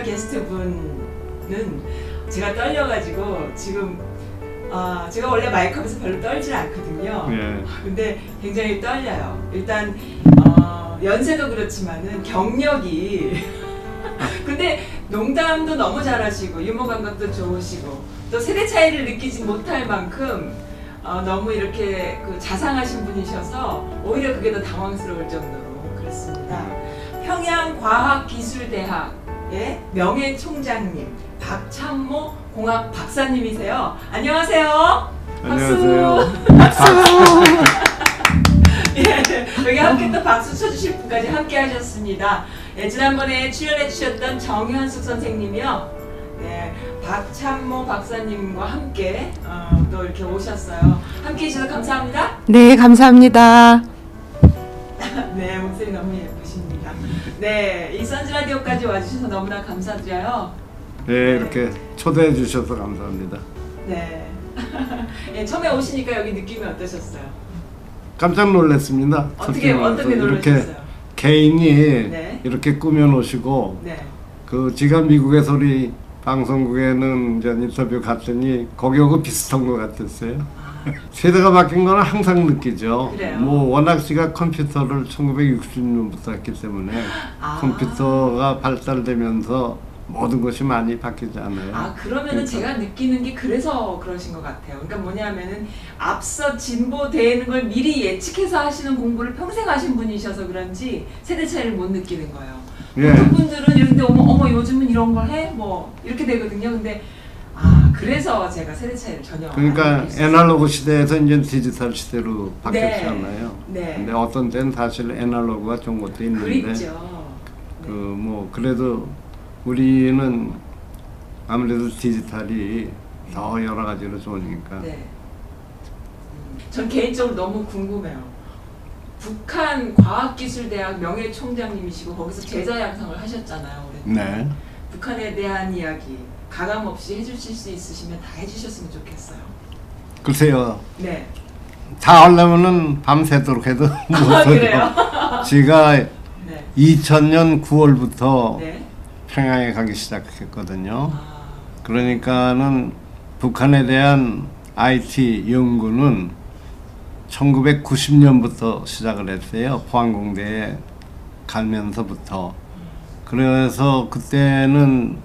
special guest 분은 제가 떨려가지고 지금 아, 제가 원래 마이크 앞에서 별로 떨질 않거든요. 예. 근데 굉장히 떨려요. 일단 어, 연세도 그렇지만은 경력이 근데 농담도 너무 잘하시고 유머 감각도 좋으시고 또 세대 차이를 느끼지 못할 만큼 어, 너무 이렇게 그 자상하신 분이셔서 오히려 그게 더 당황스러울 정도로 그렇습니다. 평양과학기술대학 의 명예 총장님 박찬모 공학 박사님이세요. 안녕하세요. 안녕하세요. 예, 여기 함께 또 박수 쳐주실 분까지 함께 하셨습니다. 예, 지난번에 출연해 주셨던 정현숙 선생님이요. 네, 박찬모 박사님과 함께 어, 또 이렇게 오셨어요. 함께 해주셔서 감사합니다. 네, 감사합니다. 네, 목소리 너무 예쁘십니다. 네, 이 선즈라디오까지 와주셔서 너무나 감사드려요. 네, 이렇게 초대해 주셔서 감사합니다. 네. 예, 처음에 오시니까 여기 느낌이 어떠셨어요? 깜짝 놀랐습니다. 어떻게. 어떻게 이렇게 놀라셨어요? 개인이 네. 이렇게 꾸며 놓으시고 네. 그 지금 미국의 소리 방송국에는 이제 인터뷰 갔더니 거기하고 비슷한 것 같았어요. 세대가 바뀐 거는 항상 느끼죠. 그래요? 뭐 워낙 씨가 컴퓨터를 1960년부터 했기 때문에 아. 컴퓨터가 발달되면서 모든 것이 많이 바뀌잖아요. 아 그러면은 그러니까. 제가 느끼는 게 그래서 그러신 것 같아요. 그러니까 뭐냐면은 앞서 진보되는 걸 미리 예측해서 하시는 공부를 평생 하신 분이셔서 그런지 세대 차이를 못 느끼는 거예요. 예. 어떤 분들은 이런데 어머 어머 요즘은 이런 걸 해? 뭐 이렇게 되거든요. 근데 아 그래서 제가 세대 차이를 전혀 안 그러니까. 애날로그 시대에서 이제 디지털 시대로 바뀌었잖아요. 네. 근데 어떤 때는 사실 애날로그가 좋은 것도 있는데 그립죠. 그뭐 그래도 우리는 아무래도 디지털이 더 여러 가지로 좋으니까 네. 음, 전 개인적으로 너무 궁금해요. 북한 과학기술대학 명예 총장님이시고 거기서 제자 양성을 하셨잖아요. 올해. 네. 북한에 대한 이야기 가감 없이 해주실 수 있으시면 다 해주셨으면 좋겠어요. 글쎄요. 네. 다 하려면은 밤새도록 해도 아, 그래요? 못해요. 제가 네. 2000년 9월부터 네. 평양에 가기 시작했거든요. 아, 그러니까는 북한에 대한 IT 연구는 1990년부터 시작을 했어요. 포항공대에 가면서부터. 그래서 그때는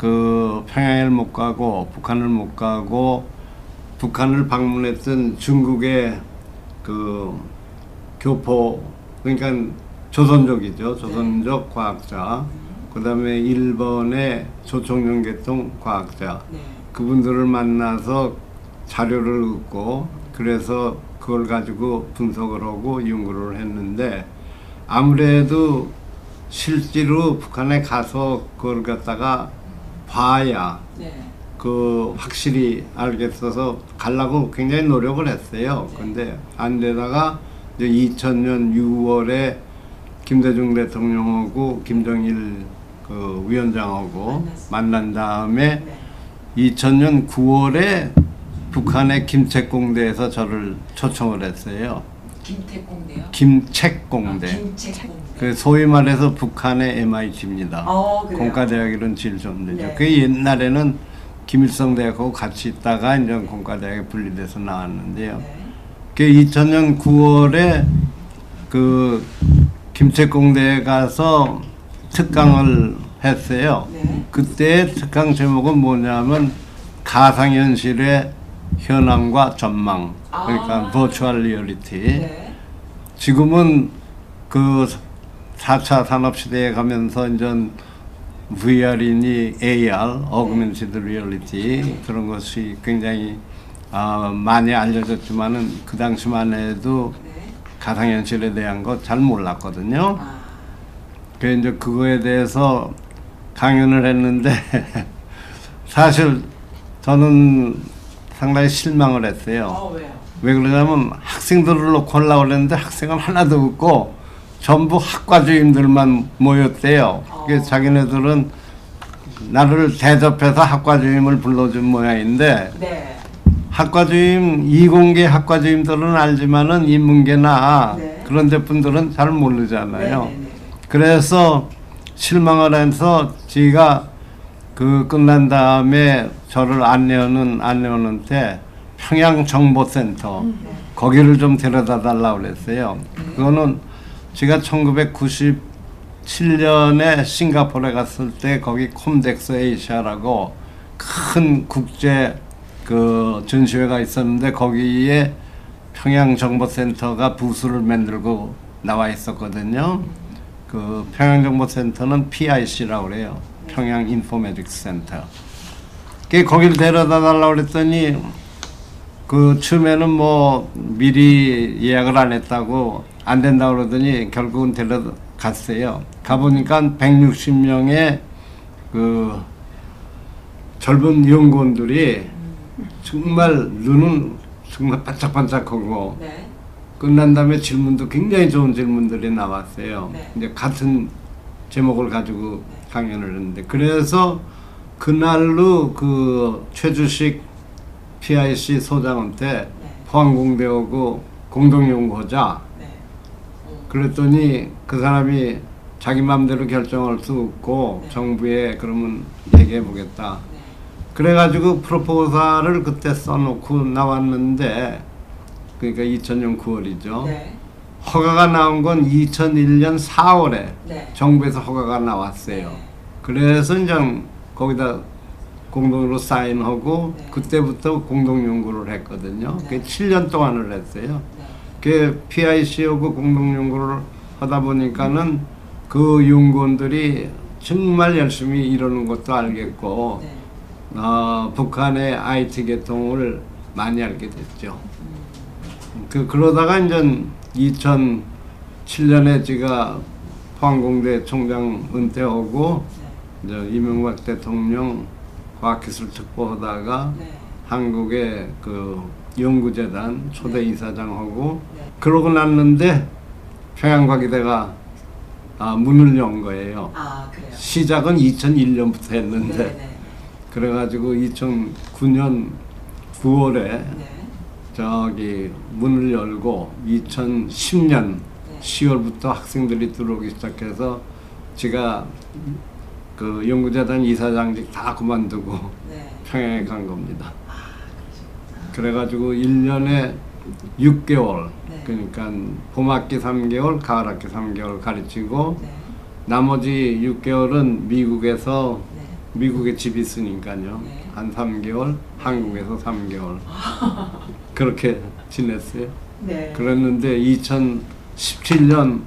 그 평양을 못 가고 북한을 못 가고 북한을 방문했던 중국의 그 교포 그러니까 조선족이죠. 조선족 과학자. 그다음에 일본의 조총련 계통 과학자. 네. 그분들을 만나서 자료를 얻고 그래서 그걸 가지고 분석을 하고 연구를 했는데 아무래도 실제로 북한에 가서 그걸 갖다가 봐야 네. 그 확실히 알겠어서 가려고 굉장히 노력을 했어요. 근데 안 되다가 이제 2000년 6월에 김대중 대통령하고 김정일 그 위원장하고 만났어요. 만난 다음에 네. 2000년 9월에 북한의 김책공대에서 저를 초청을 했어요. 김태공대요. 김책공대. 아, 김책공대. 그 소위 말해서 북한의 MIT입니다. 어, 그래요? 공과대학 이런 제일 좋은 데죠. 네. 그 옛날에는 김일성 대학하고 같이 있다가 이제 공과대학에 분리돼서 나왔는데요. 네. 그 2000년 9월에 그 김책공대에 가서 특강을 했어요. 네. 그때 특강 제목은 뭐냐면 가상현실의 현황과 전망 그러니까 아. 버추얼 리얼리티 네. 지금은 그 4차 산업 시대에 가면서 이제 VR이니 AR, Augmented Reality 그런 것이 굉장히 아, 많이 알려졌지만은 그 당시만 해도 네. 가상현실에 대한 거 잘 몰랐거든요. 아, 그 이제 그거에 대해서 강연을 했는데 사실 저는 상당히 실망을 했어요. 어 왜 그러냐면 학생들을 놓고 하려고 그랬는데 학생은 하나도 없고 전부 학과 주임들만 모였대요. 그래서 어. 자기네들은 나를 대접해서 학과 주임을 불러준 모양인데 네. 학과 주임 이공계 학과 주임들은 알지만은 인문계나 네. 그런 데 분들은 잘 모르잖아요. 네네네. 그래서 실망을 해서 지가 그 끝난 다음에 저를 안내하는 안내원한테 평양정보센터 거기를 좀 데려다 달라고 그랬어요. 그거는 제가 1997년에 싱가포르에 갔을 때 거기 콤덱스 에이시아라고 큰 국제 그 전시회가 있었는데 거기에 평양정보센터가 부스를 만들고 나와 있었거든요. 그 평양정보센터는 PIC라고 그래요. 평양 인포메틱스 센터. 그 거길 데려다 달라고 그랬더니 그 처음에는 뭐 미리 예약을 안 했다고 안 된다고 그러더니 결국은 데려갔어요. 가보니까 160명의 그 젊은 연구원들이 정말 눈은 정말 반짝반짝하고 네. 끝난 다음에 질문도 굉장히 좋은 질문들이 나왔어요. 네. 이제 같은 제목을 가지고 강연을 했는데 그래서 그날로 그 최주식 PIC 소장한테 네. 포항공대하고 공동연구하자 네. 어, 그랬더니 그 사람이 자기 마음대로 결정할 수 없고 네. 정부에 그러면 얘기해 보겠다. 네. 그래가지고 프로포살을 그때 써놓고 나왔는데 그러니까 2000년 9월이죠. 네. 허가가 나온 건 2001년 4월에 네. 정부에서 허가가 나왔어요. 네. 그래서 이제 거기다 공동으로 사인하고 네. 그때부터 공동 연구를 했거든요. 네. 그 7년 동안을 했어요. 네. 그 PIC하고 공동 연구를 하다 보니까는 그 연구원들이 정말 열심히 이러는 것도 알겠고 네. 어, 북한의 IT 계통을 많이 알게 됐죠. 음. 그 그러다가 이제 2007년에 제가 포항공대 총장 은퇴하고 네. 이제 이명박 대통령 과학기술 특보하다가 네. 한국의 그 연구재단 초대 네. 이사장하고 네. 그러고 났는데 평양과기대가 아, 문을 연 거예요. 아. 시작은 2001년부터 했는데 네. 네. 그래가지고 2009년 9월에 네. 저기 문을 열고 2010년 네. 10월부터 학생들이 들어오기 시작해서 제가 그 연구재단 이사장직 다 그만두고 네. 평양에 간 겁니다. 아. 그래가지고 1년에 6개월 네. 그러니까 봄학기 3개월, 가을학기 3개월 가르치고 네. 나머지 6개월은 미국에서 네. 미국에 집이 있으니까요. 네. 한 3개월, 한국에서 3개월. 그렇게 지냈어요. 네. 그랬는데 2017년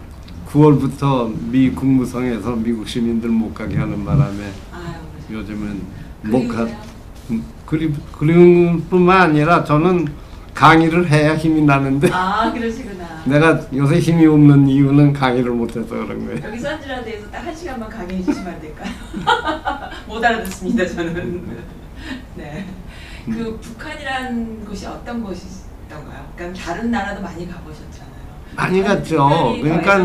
9월부터 미 국무성에서 미국 시민들 못 가게 하는 바람에. 요즘은 못 가. 음, 그리 그리운 뿐만 아니라 저는 강의를 해야 힘이 나는데 아 그러시구나. 내가 요새 힘이 없는 이유는 강의를 못해서 그런 거예요. 여기 선지라드에서 딱 한 시간만 강의해 주시면 안 될까요? 못 알아듣습니다 저는. 네. 그 북한이란 곳이 어떤 곳이던가요? 그러니까 다른 나라도 많이 가보셨잖아요. 많이 갔죠. 그러니까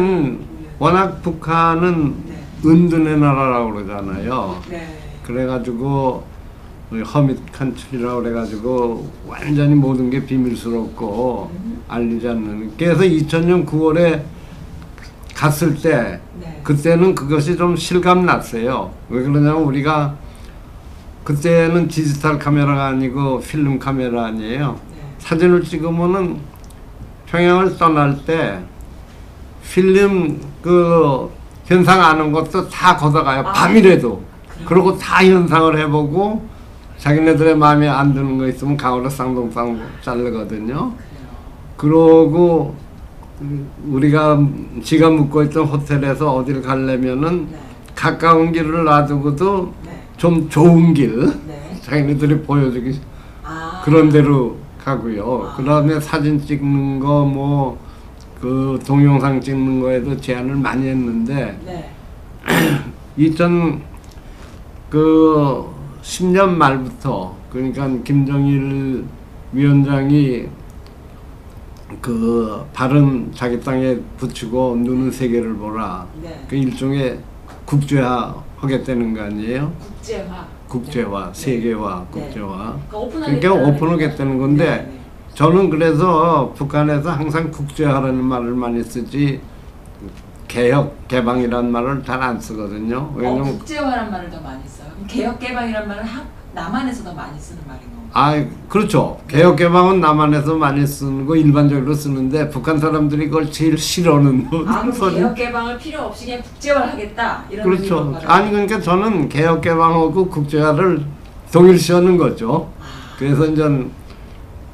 워낙 북한은 네. 은둔의 나라라고 그러잖아요. 네. 그래가지고 hermit country라고 그래가지고 완전히 모든 게 비밀스럽고 음. 알리지 않는. 그래서 2000년 9월에 갔을 때 네. 그때는 그것이 좀 실감 났어요. 왜 그러냐면 우리가 그때는 디지털 카메라가 아니고 필름 카메라 아니에요. 네. 사진을 찍으면은 평양을 떠날 때 필름 그 현상 아는 것도 다 걷어가요. 아. 밤이라도. 그리고 다 현상을 해보고 자기네들의 마음에 안 드는 거 있으면 가오로 쌍동쌍 자르거든요. 그러고 음, 우리가 지가 묵고 있던 호텔에서 어디를 가려면은 네. 가까운 길을 놔두고도 네. 좀 좋은 길 네. 자기네들이 보여주기 아. 그런 데로 가고요. 아. 그다음에 사진 찍는 거 뭐 그 동영상 찍는 거에도 제안을 많이 했는데 네. 2000 그 10년 말부터 그러니까 김정일 위원장이 그 발은 자기 땅에 붙이고 눈은 세계를 보라. 네. 그 일종의 국제화 하겠다는 거 아니에요? 국제화. 국제화, 네. 세계화, 네. 국제화. 그러니까 오픈하겠다는 그러니까 건데 네, 네. 저는 그래서 북한에서 항상 국제화라는 말을 많이 쓰지 개혁, 개방이라는 말을 잘 안 쓰거든요. 어, 왜냐면 국제화란 말을 더 많이 써요. 개혁 개방이란 말은 한, 남한에서 더 많이 쓰는 말인 건가요? 아 그렇죠. 개혁 개방은 남한에서 많이 쓰는 거 일반적으로 쓰는데 북한 사람들이 그걸 제일 싫어하는 아, 그럼. 개혁 개방을 필요 없이 그냥 국제화를 하겠다 이런 그렇죠. 아니 그러니까 저는 개혁 개방하고 국제화를 동일시하는 거죠. 그래서 이제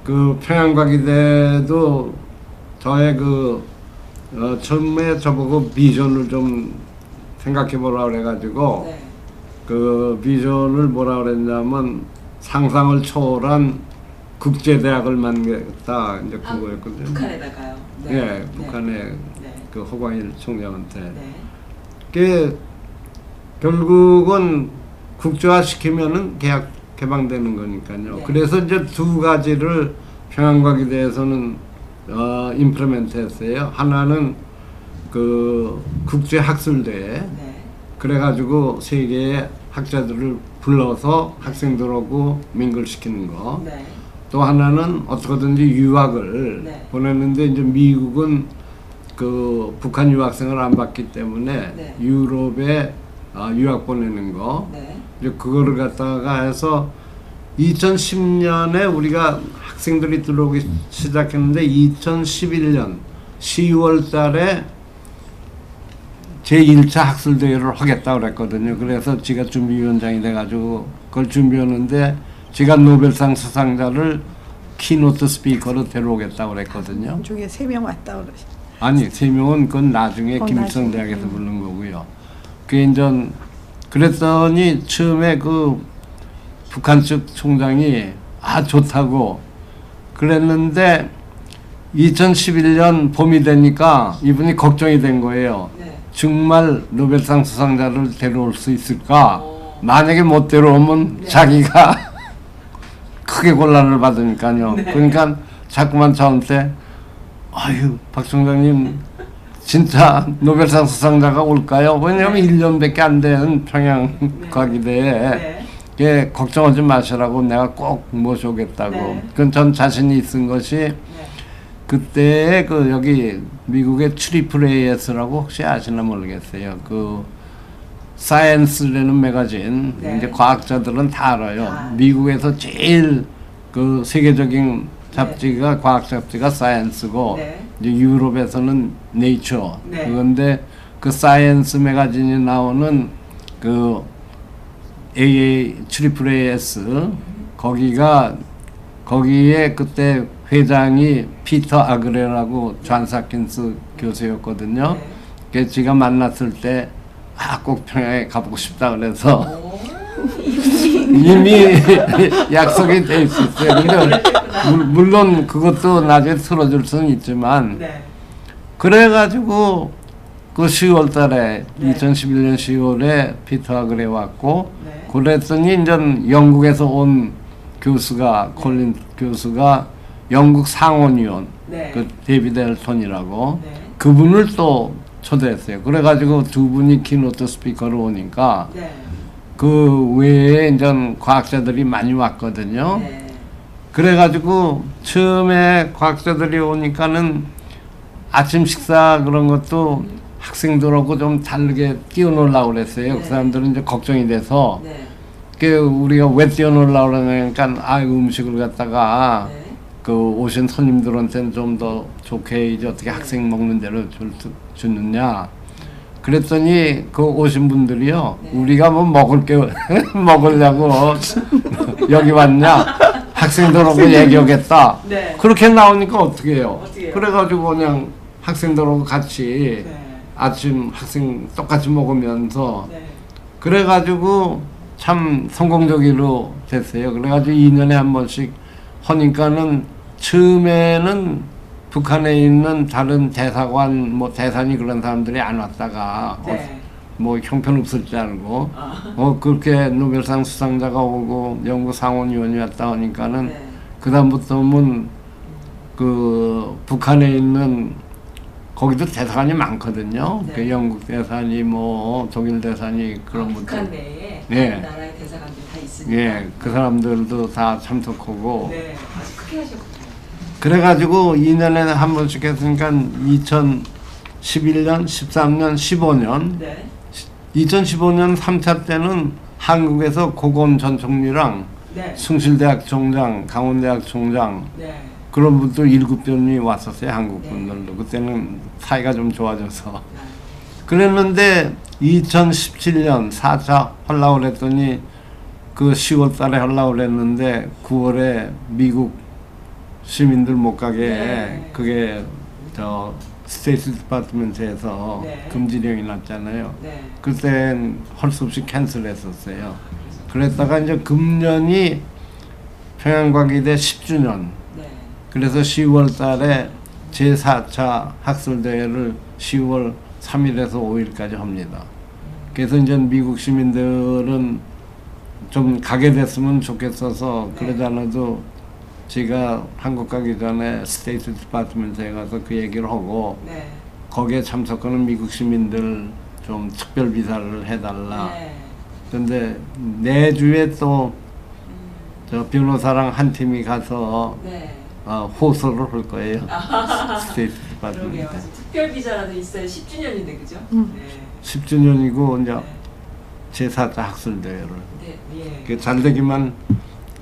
그 평양과기대도 저의 그 어, 처음에 저보고 비전을 좀 생각해 보라 그래가지고 네. 그 비전을 뭐라 그랬냐면 상상을 초월한 국제대학을 만들겠다 이제 아, 그거였거든요. 북한에다가요. 예, 네. 북한의 네. 그 허광일 총장한테. 네. 그게 결국은 국제화 시키면은 계약 개방되는 거니까요. 네. 그래서 이제 두 가지를 평양과기 대해서는 어, 임플리멘트 했어요. 하나는 그 국제 학술대회. 네. 그래가지고 세계의 학자들을 불러서 학생들하고 민글시키는 거. 네. 또 하나는 어떻게든지 유학을 네. 보내는데 이제 미국은 그 북한 유학생을 안 받기 때문에 네. 유럽에 아, 유학 보내는 거 네. 이제 그거를 갖다가 해서 2010년에 우리가 학생들이 들어오기 시작했는데 2011년 10월 달에 제1차 학술 대회를 하겠다고 그랬거든요. 그래서 제가 준비위원장이 돼가지고 그걸 준비하는데 제가 노벨상 수상자를 keynote speaker로 데려오겠다고 그랬거든요. 중에 세 명 왔다 그러시. 아니 세 명은 그건 나중에 어, 김일성 나중에. 대학에서 부른 거고요. 그게 이제 그랬더니 처음에 그 북한 측 총장이 아 좋다고 그랬는데 2011년 봄이 되니까 이분이 걱정이 된 거예요. 네. 정말 노벨상 수상자를 데려올 수 있을까? 어. 만약에 못 데려오면 네. 자기가 크게 곤란을 받으니까요. 네. 그러니까 자꾸만 저한테 아유 박 총장님 진짜 노벨상 수상자가 올까요? 왜냐하면 네. 1년밖에 안 된 평양 네. 과기대에 네. 예, 걱정하지 마시라고 내가 꼭 모셔오겠다고. 네. 그건 전 자신이 있은 것이 네. 그때 그 여기 미국의 triple AS라고 혹시 아시나 모르겠어요. 그 Science라는 magazine 네. 이제 과학자들은 다 알아요. 아. 미국에서 제일 그 세계적인 잡지가 과학 잡지가 Science고 네. 이제 유럽에서는 네이처 네. 그건데 그 Science magazine이 나오는 그 AA triple AS 거기가 거기에 그때 회장이 Peter Agre라고 Johns Hopkins 교수였거든요. 네. 그래서 제가 만났을 때 아, 꼭 평양에 가보고 싶다 그래서 오. 이미 약속이 돼 있었어요. 근데 물- 물론 그것도 나중에 틀어줄 수는 있지만 네. 그래가지고 그 10월 달에 네. 2011년 10월에 Peter Agre 왔고 네. 그랬더니 이제 영국에서 온 교수가 콜린 교수가 영국 상원의원 네. 그 David Alton이라고 네. 그분을 또 초대했어요. 그래가지고 두 분이 keynote speaker로 오니까 네. 그 외에 이제 과학자들이 많이 왔거든요. 네. 그래가지고 처음에 과학자들이 오니까는 아침 식사 그런 것도 학생들하고 좀 다르게 띄어놓을라고 그랬어요. 네. 그 사람들은 이제 걱정이 돼서 네. 그 우리가 왜 띄어놓을라고 그러니까 아 음식을 갖다가 네. 그 오신 손님들한테는 좀 더 좋게 이제 어떻게 네. 학생 먹는 대로 줄, 수- 주느냐 그랬더니 그 오신 분들이요. 네. 우리가 뭐 먹을 게 먹으려고 여기 왔냐? 학생들하고 얘기하겠다. 네. 그렇게 나오니까 어떻게 해요? 어떻게 해요? 그래가지고 그냥 학생들하고 같이 네. 아침 학생 똑같이 먹으면서 네. 그래가지고 참 성공적으로 됐어요. 그래가지고 2년에 한 번씩 하니까는 처음에는 북한에 있는 다른 대사관 뭐 대사니 그런 사람들이 안 왔다가 어, 네. 뭐 형편없을 줄 알고 아. 어 그렇게 노벨상 수상자가 오고 연구 상원위원이 왔다 하니까는 네. 그 다음부터는 그 북한에 있는 거기도 대사관이 많거든요. 네. 그 영국 대사니 뭐 독일 대사니 그런 아, 분들. 북한 내에 네. 나라의 대사관들 다 있으니까. 예, 그 사람들도 다 참석하고 네. 아주 크게 하셨군요. 그래가지고 2년에 한 번씩 했으니까 2011년, 13년, 15년 네. 2015년 3차 때는 한국에서 고건 전 총리랑 네. 숭실대학 총장, 강원대학 총장 네. 그런 분들 일곱 분이 왔었어요 한국 네. 분들도 그때는 사이가 좀 좋아져서 네. 그랬는데 2017년 4차 하려고 그랬더니 그 10월 달에 하려고 그랬는데 9월에 미국 시민들 못 가게 네. 그게 저 State Department에서 네. 금지령이 났잖아요. 네. 그땐 할 수 없이 cancel했었어요. 그랬다가 이제 금년이 평양과기대 10주년 네. 그래서 10월 달에 제4차 학술대회를 10월 3일에서 5일까지 합니다. 그래서 이제 미국 시민들은 좀 가게 됐으면 좋겠어서 네. 그러지 않아도 제가 한국 가기 전에 State Department에 가서 그 얘기를 하고 네. 거기에 참석하는 미국 시민들 좀 특별 비자를 해달라. 네. 근데 내주에 또 저 변호사랑 한 팀이 가서 네. 어, 호소를 할 거예요. State 그러게요. Department. 특별 비자라도 있어야 10주년인데 그죠? 음. 네. 10주년이고 이제 네. 제4차 학술 대회를 네. 예. 잘 되기만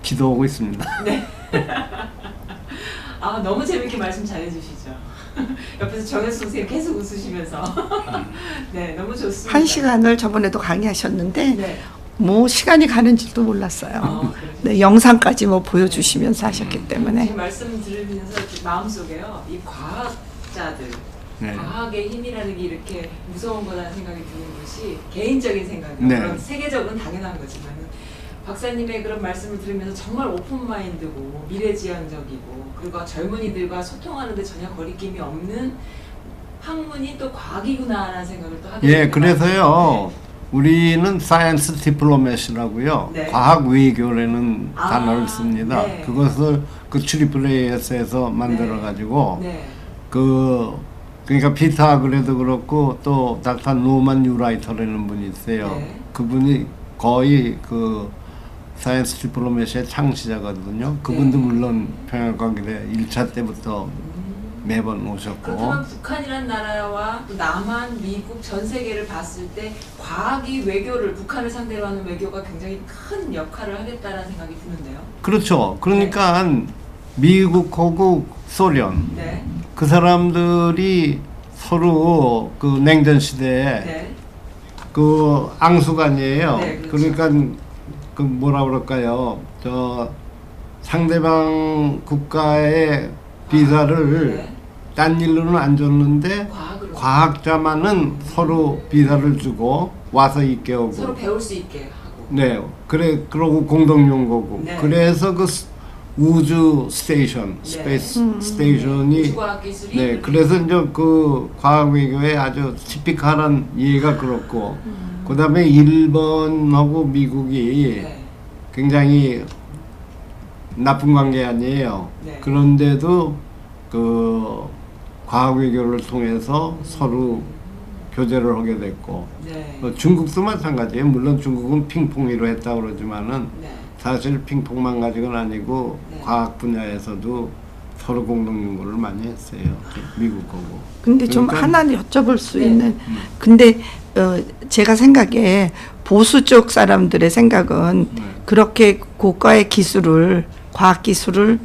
기도하고 있습니다. 아 너무 재밌게 말씀 잘해주시죠. 옆에서 정혜수 선생님 계속 웃으시면서 네 너무 좋습니다. 한 시간을 저번에도 강의하셨는데 네. 뭐 시간이 가는 줄도 몰랐어요. 아, 그러죠. 네, 영상까지 뭐 보여주시면서 하셨기 때문에 지금 말씀 들으면서 마음속에요 이 과학자들 네. 과학의 힘이라는 게 이렇게 무서운 거라는 생각이 드는 것이 개인적인 생각이에요. 네. 세계적으로는 당연한 거지만 박사님의 그런 말씀을 들으면서 정말 오픈 마인드고 미래지향적이고 그리고 젊은이들과 소통하는데 전혀 거리낌이 없는 학문이 또 과학이구나라는 생각을 또 하게 예. 그래서요. 우리는 science diplomacy라고요. 네. 과학 외교라는 아, 단어를 씁니다. 네. 그것을 그 Triple AS에서 만들어 가지고 네. 그 그러니까 피터 아그레도 그렇고 또 닥터 노만 뉴라이터라는 분이 있어요. 네. 그분이 거의 그 science diplomacy의 창시자거든요. 그분도 네. 물론 평양과기대 1차 때부터 매번 오셨고 그렇다면 북한이란 나라와 또 남한, 미국 전 세계를 봤을 때 과학이 외교를 북한을 상대로 하는 외교가 굉장히 큰 역할을 하겠다는 생각이 드는데요. 그렇죠. 그러니까 미국하고 소련 네. 그 사람들이 서로 그 냉전 시대에 네. 그 앙수관이에요. 네, 그렇죠. 그러니까 그 뭐라 그럴까요? 저 상대방 국가의 비자를 네. 딴 일로는 안 줬는데 과학으로 과학자만은 서로 비자를 주고 와서 있게 오고 서로 배울 수 있게 하고. 네 그래 그러고 공동 연구고 네. 그래서 그 스- 우주 station 네. space 음. station이 우주과학 기술이 네, 그래서 이제 그 과학 외교에 아주 typical한 예가 그렇고, 그 다음에 일본하고 미국이 네. 굉장히 나쁜 관계 아니에요. 네. 그런데도 그 과학 외교를 통해서 서로 교제를 하게 됐고, 네. 어, 중국도 마찬가지예요. 물론 중국은 핑퐁으로 했다고 그러지만은 네. 사실 핑퐁만 가지고는 아니고 네. 과학 분야에서도 서로 공동 연구를 많이 했어요. 미국하고. 근데 좀 그러니까- 하나 여쭤볼 수 네. 있는 근데 어, 제가 생각에 보수 쪽 사람들의 생각은 네. 그렇게 고가의 기술을 과학 기술을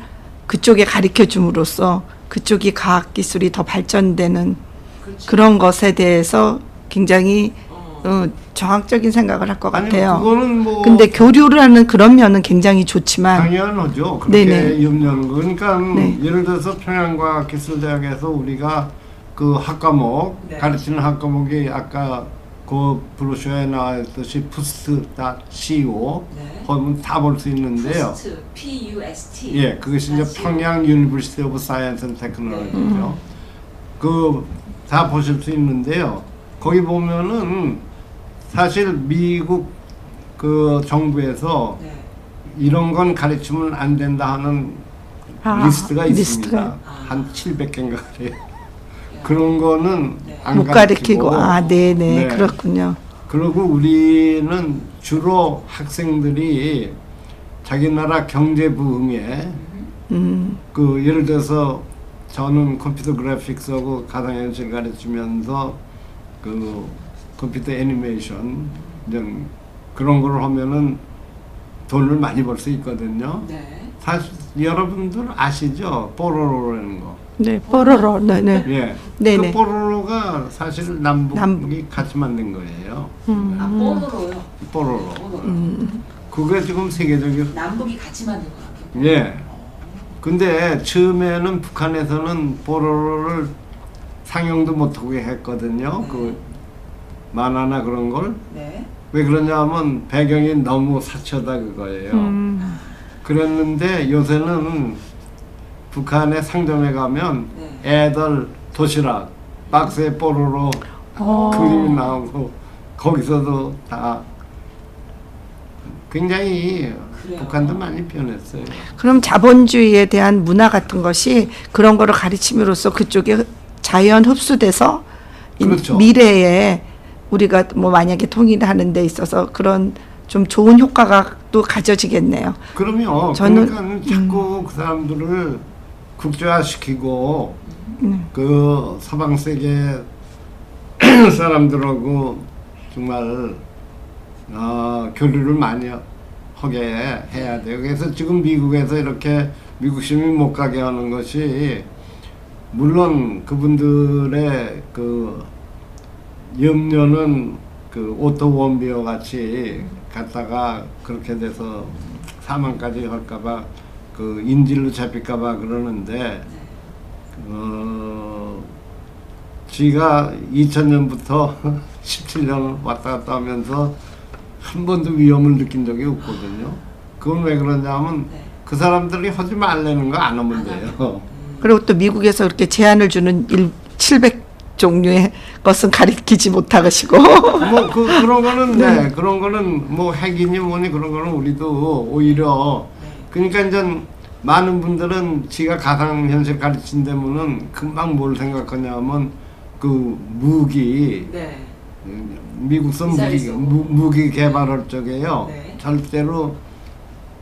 그쪽에 가르쳐 줌으로써 그쪽이 과학 기술이 더 발전되는 그렇죠. 그런 것에 대해서 굉장히 어. 어, 정확적인 생각을 할 것 같아요. 그거는 뭐 근데 교류를 하는 그런 면은 굉장히 좋지만 당연하죠. 그렇게 네네. 거. 그러니까 네. 예를 들어서 평양과학기술대학에서 우리가 그 학과목 네. 가르치는 학과목이 아까 그 brochure에 나와 있듯이 pust.co 네. 보면 다 볼 수 있는데요. Pust, P-U-S-T. 예, 그것이 이제. 평양 University of Science and Technology죠. 그 다 보실 수 있는데요. 거기 보면은 사실 미국 그 정부에서 네. 이런 건 가르치면 안 된다 하는 아, 리스트가 있습니다. 리스트가. 한 700개인가 그래요. 그런 거는 네. 안 못 가르치고 가르치고 아 네네 네. 그렇군요. 그리고 우리는 주로 학생들이 자기 나라 경제 부흥에 음, 그 예를 들어서 저는 컴퓨터 그래픽스하고 가상현실 가르치면서 그 컴퓨터 애니메이션 이런 그런 걸 하면은 돈을 많이 벌 수 있거든요. 네. 사실 여러분들 아시죠? 뽀로로라는 거. 네 뽀로로 네 네. 예. 네네. 그 뽀로로가 사실 남북이 남북. 같이 만든 거예요. 음, 아, 뽀로로요. 뽀로로. 뽀로로. 음, 그게 지금 세계적인 남북이 같이 만든 거 같아요. 예. 근데 처음에는 북한에서는 뽀로로를 상영도 못하게 했거든요. 그 만화나 그런 걸. 네. 왜 그러냐면 배경이 너무 사쳐다 그거예요. 음, 그랬는데 요새는 북한의 상점에 가면 네. 애들 도시락 박스에 뽀로로 어. 그림이 나오고 거기서도 다 굉장히 그래요. 북한도 많이 변했어요. 그럼 자본주의에 대한 문화 같은 것이 그런 거를 가르침으로써 그쪽에 자연 흡수돼서 이 그렇죠. 미래에 우리가 뭐 만약에 통일하는 데 있어서 그런 좀 좋은 효과가 또 가져지겠네요. 그럼요. 저는- 그러니까 자꾸 그 사람들을 국제화시키고 음. 그 서방 세계 사람들하고 정말 어, 교류를 많이 하게 해야 돼요. 그래서 지금 미국에서 이렇게 미국 시민 못 가게 하는 것이 물론 그분들의 그 염려는 그 오토 웜비어 같이 갔다가 그렇게 돼서 사망까지 할까봐 그 인질로 잡힐까봐 그러는데 어 지가 2000년부터 17년 왔다 갔다 하면서 한 번도 위험을 느낀 적이 없거든요. 그건 왜 그러냐면 네. 그 사람들이 하지 말라는 거 안 하면 돼요. 그리고 또 미국에서 그렇게 제한을 주는 일, 700 종류의 것은 가리키지 못하시고 뭐 그 그런 거는 네. 그런 거는 뭐 핵이니 뭐니 그런 거는 우리도 오히려 그러니까 이제 많은 분들은 지가 가상 현실 가르친다면은 금방 뭘 생각하냐면 그 무기 네. 미국선 무기. 무, 무기 개발할 적에요 네. 절대로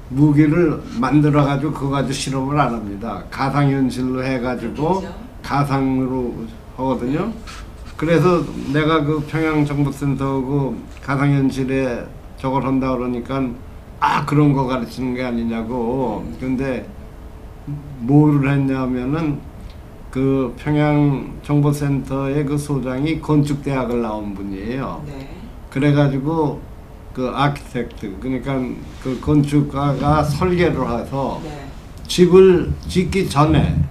무기를 만들어 가지고 그거 가지고 실험을 안 합니다 가상 현실로 해 가지고 그렇죠. 가상으로 하거든요. 그래서 내가 그 평양 정보센터고 가상현실에 저걸 한다 그러니까 아 그런 거 가르치는 게 아니냐고. 근데 뭐를 했냐면은 그 평양 정보센터의 그 소장이 건축대학을 나온 분이에요. 네. 그래가지고 그 아키텍트 그러니까 그 건축가가 설계를 해서 네. 집을 짓기 전에 네.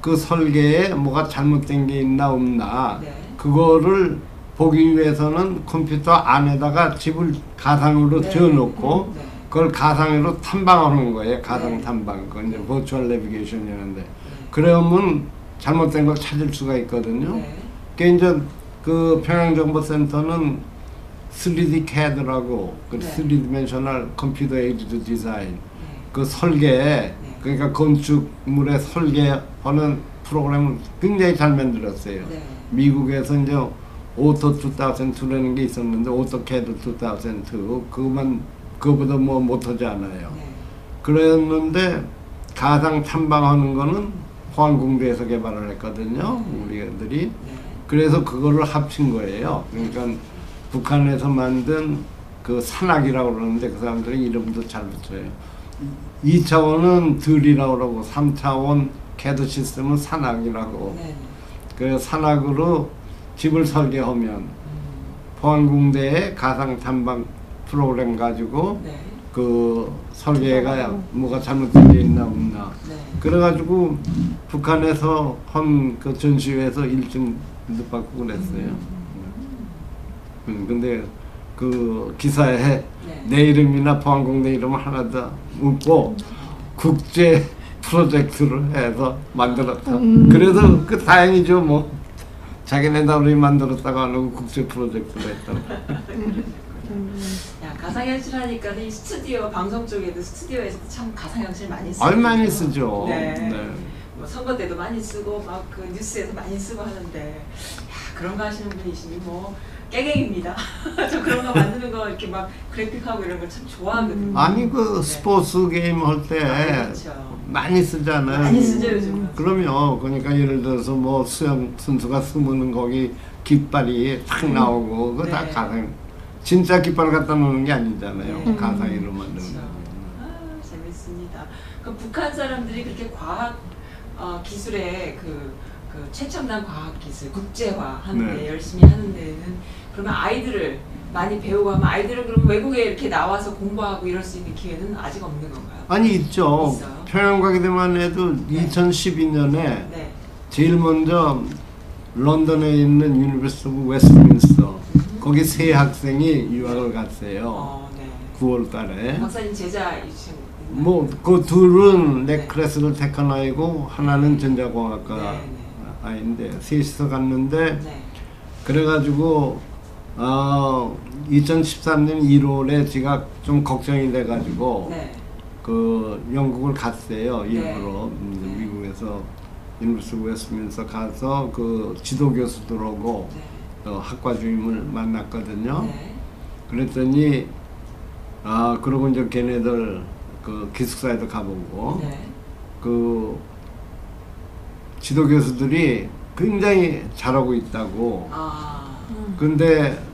그 설계에 뭐가 잘못된 게 있나 없나 네. 그거를 보기 위해서는 컴퓨터 안에다가 집을 가상으로 네. 지어놓고 네. 그걸 가상으로 탐방하는 거예요 가상 네. 탐방 그건 이제 버추얼 내비게이션이라는데 그러면 잘못된 걸 찾을 수가 있거든요 네. 그 이제 그 평양정보센터는 3D CAD라고 그 네. 3 dimensional computer aided design 네. 그 설계 그러니까 건축물의 설계하는 프로그램을 굉장히 잘 만들었어요. 네. 미국에서 이제 오토 2002라는 게 있었는데 AutoCAD 2002 그것만 그거보다 뭐 못하지 않아요. 네. 그랬는데 가상 탐방하는 거는 포항공대에서 개발을 했거든요. 우리 애들이. 네. 그래서 그거를 합친 거예요. 그러니까 북한에서 만든 그 산악이라고 그러는데 그 사람들이 이름도 잘 붙여요. 2차원은 들이라고 그러고 3차원 캐드 시스템은 산악이라고. 네. 그 산악으로 집을 설계하면 포항공대의 가상 탐방 프로그램 가지고 네. 그 설계가 뭐가 잘못된 게 있나 없나 네. 그래가지고 북한에서 헌그 전시회에서 1등도 받고 그랬어요. 음, 근데 그 기사에 네. 내 이름이나 포항공대 이름 하나도 없고 국제 프로젝트를 해서 만들었다. 그래도 그 다행이죠 뭐 자기네 나름이 만들었다고 안 하고 국제 프로젝트를 했다. 야 가상현실 하니까 이 스튜디오 방송 쪽에도 스튜디오에서도 참 가상현실 많이 쓰고 얼 많이 쓰죠. 네. 네. 뭐 선거 때도 많이 쓰고 막 그 뉴스에서 많이 쓰고 하는데 야, 그런 거 하시는 분이시니 뭐 깨갱입니다. 저 그런 거 만드는 거 이렇게 막 그래픽하고 이런 걸 참 좋아하거든요. 아니 그 네. 스포츠 게임 할 때 아, 그렇죠. 많이 쓰잖아요. 많이 쓰죠 요즘. 그럼요. 그러니까 예를 들어서 뭐 수영 선수가 숨으면 거기 깃발이 탁 나오고 그거 다 네. 가상. 진짜 깃발 갖다 놓는 게 아니잖아요. 네. 가상으로 만드는 그렇죠. 거. 아, 재밌습니다. 그 북한 사람들이 그렇게 과학 어, 기술의 그, 그 최첨단 과학 기술 국제화 하는데 네. 열심히 하는 데는 그러면 아이들을 많이 배우고 하면 아이들은 그럼 외국에 이렇게 나와서 공부하고 이럴 수 있는 기회는 아직 없는 건가요? 아니 있죠. 있어요? 평양과기대만 해도 네. 2012년에 네. 제일 먼저 런던에 있는 University of Westminster 거기 세 학생이 유학을 갔어요. 어, 네. 9월 달에. 박사님 제자이신 뭐그 둘은 네. 내 class를 택한 아이고 하나는 전자공학과 네, 네. 아이인데 셋이서 갔는데 네. 그래가지고 어 2013년 1월에 제가 좀 걱정이 돼가지고 네. 그 영국을 갔어요 일부러 네. 음, 네. 미국에서 University Westminster 가서 그 지도 교수들하고 네. 또 학과 주임을 만났거든요. 네. 그랬더니 아 그러고 이제 걔네들 그 기숙사에도 가보고 네. 그 지도 교수들이 굉장히 잘하고 있다고. 아. 근데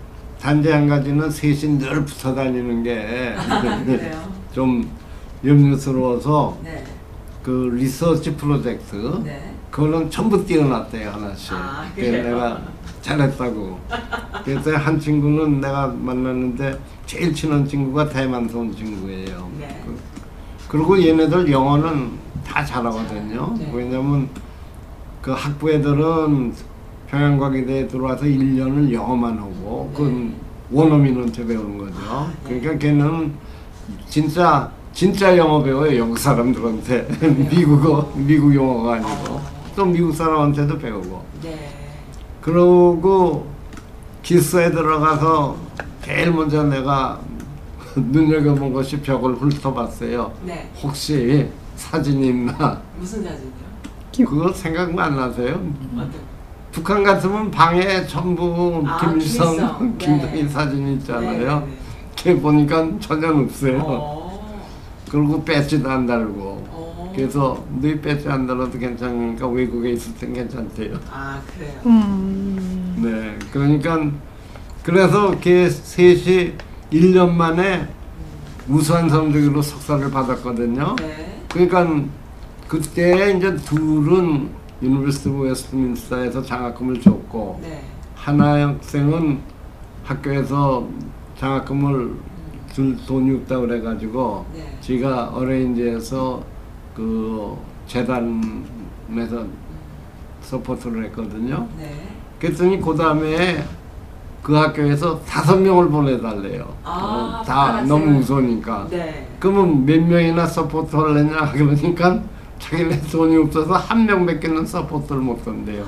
단지 한 가지는 셋이 늘 붙어 다니는 게 그래요. 좀 염려스러워서 네. 그 리서치 프로젝트 네. 그거는 전부 띄워놨대요 하나씩. 아, 그래서? 내가 잘했다고. 그래서 한 친구는 내가 만났는데 제일 친한 친구가 대만서 온 친구예요. 네. 그, 그리고 얘네들 영어는 다 잘하거든요. 네. 왜냐면 그 학부 애들은 평양과기대에 들어와서 1년을 영어만 하고 그건 원어민한테 배우는 거죠. 아, 네. 그러니까 걔는 진짜 진짜 영어 배워요 영국 사람들한테 미국어 미국 영어가 아니고 어. 또 미국 사람한테도 배우고 네. 그러고 기숙사에 들어가서 제일 먼저 내가 눈여겨본 것이 벽을 훑어봤어요. 네. 혹시 사진이 있나? 무슨 사진이요? 그거 생각 안 나세요? 어떤? 북한 같으면 방에 전부 아, 김일성, 김일성. 김정일 네. 사진이 있잖아요. 네, 네, 걔 보니까 전혀 없어요. 어. 그리고 배지도 안 달고. 어. 그래서 너희 배지 안 달아도 괜찮으니까 외국에 있을 땐 괜찮대요. 아 그래요. 음. 네, 그러니까 그래서 걔 셋이 1년 만에 우수한 성적으로 석사를 받았거든요. 네. 그러니까 그때 이제 둘은 University Westminster에서 장학금을 줬고 네. 하나 학생은 학교에서 장학금을 줄 돈이 없다고 그래가지고 네. 지가 arrange해서 그 재단에서 support를 했거든요. 네. 그랬더니 그 다음에 그 학교에서 다섯 명을 보내달래요. 아, 어, 다 너무. 우수하니까. 네. 그러면 몇 명이나 support를 했냐 그러니까 자기네 돈이 없어서 한 명밖에는 support를 못 한대요.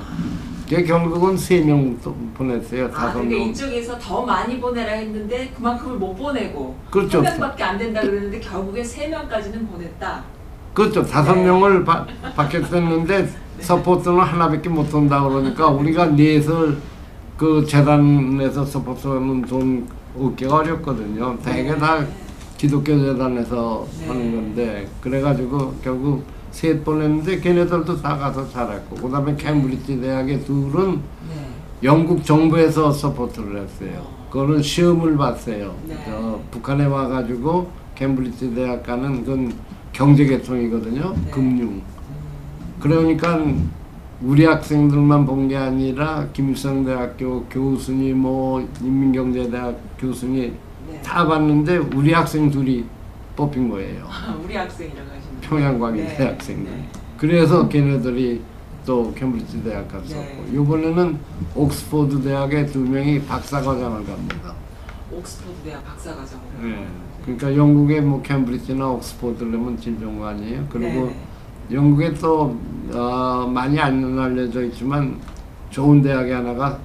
그게 결국은 세 명 보냈어요. 아 다섯 그러니까 명. 이쪽에서 더 많이 보내라 했는데 그만큼을 못 보내고 그렇죠. 한 명밖에 안 된다 그랬는데 결국에 세 명까지는 보냈다. 그렇죠. 다섯 네. 명을 바, 받겠댔는데 support는 하나밖에 못 한다 그러니까 우리가 넷을 그 재단에서 support하는 돈 얻기가 어렵거든요. 대개 다 기독교 재단에서 네. 하는 건데 그래가지고 결국 셋 보냈는데 걔네들도 다 가서 잘했고 그 다음에 캠브리지 대학의 둘은 네. 영국 정부에서 support를 했어요. 어. 그거는 시험을 봤어요. 네. 저 북한에 와가지고 캠브리지 대학 가는 건 경제계통이거든요. 네. 금융. 음, 그러니까 우리 학생들만 본 게 아니라 김일성대학교 교수니 뭐 인민경제대학 교수니 네. 다 봤는데 우리 학생 둘이 뽑힌 거예요. 우리 학생이라고 하시는 평양과기 네. 대학생들. 네. 그래서 걔네들이 또 캠브리지 대학 갔었고 네. 이번에는 옥스포드 대학에 두 명이 박사과정을 갑니다. 옥스퍼드 대학 박사과정으로. 네. 그러니까 영국의 뭐 캠브리지나 거 아니에요. 그리고 네. 영국에 또 어, 많이 안 알려져 있지만 좋은 대학이 하나가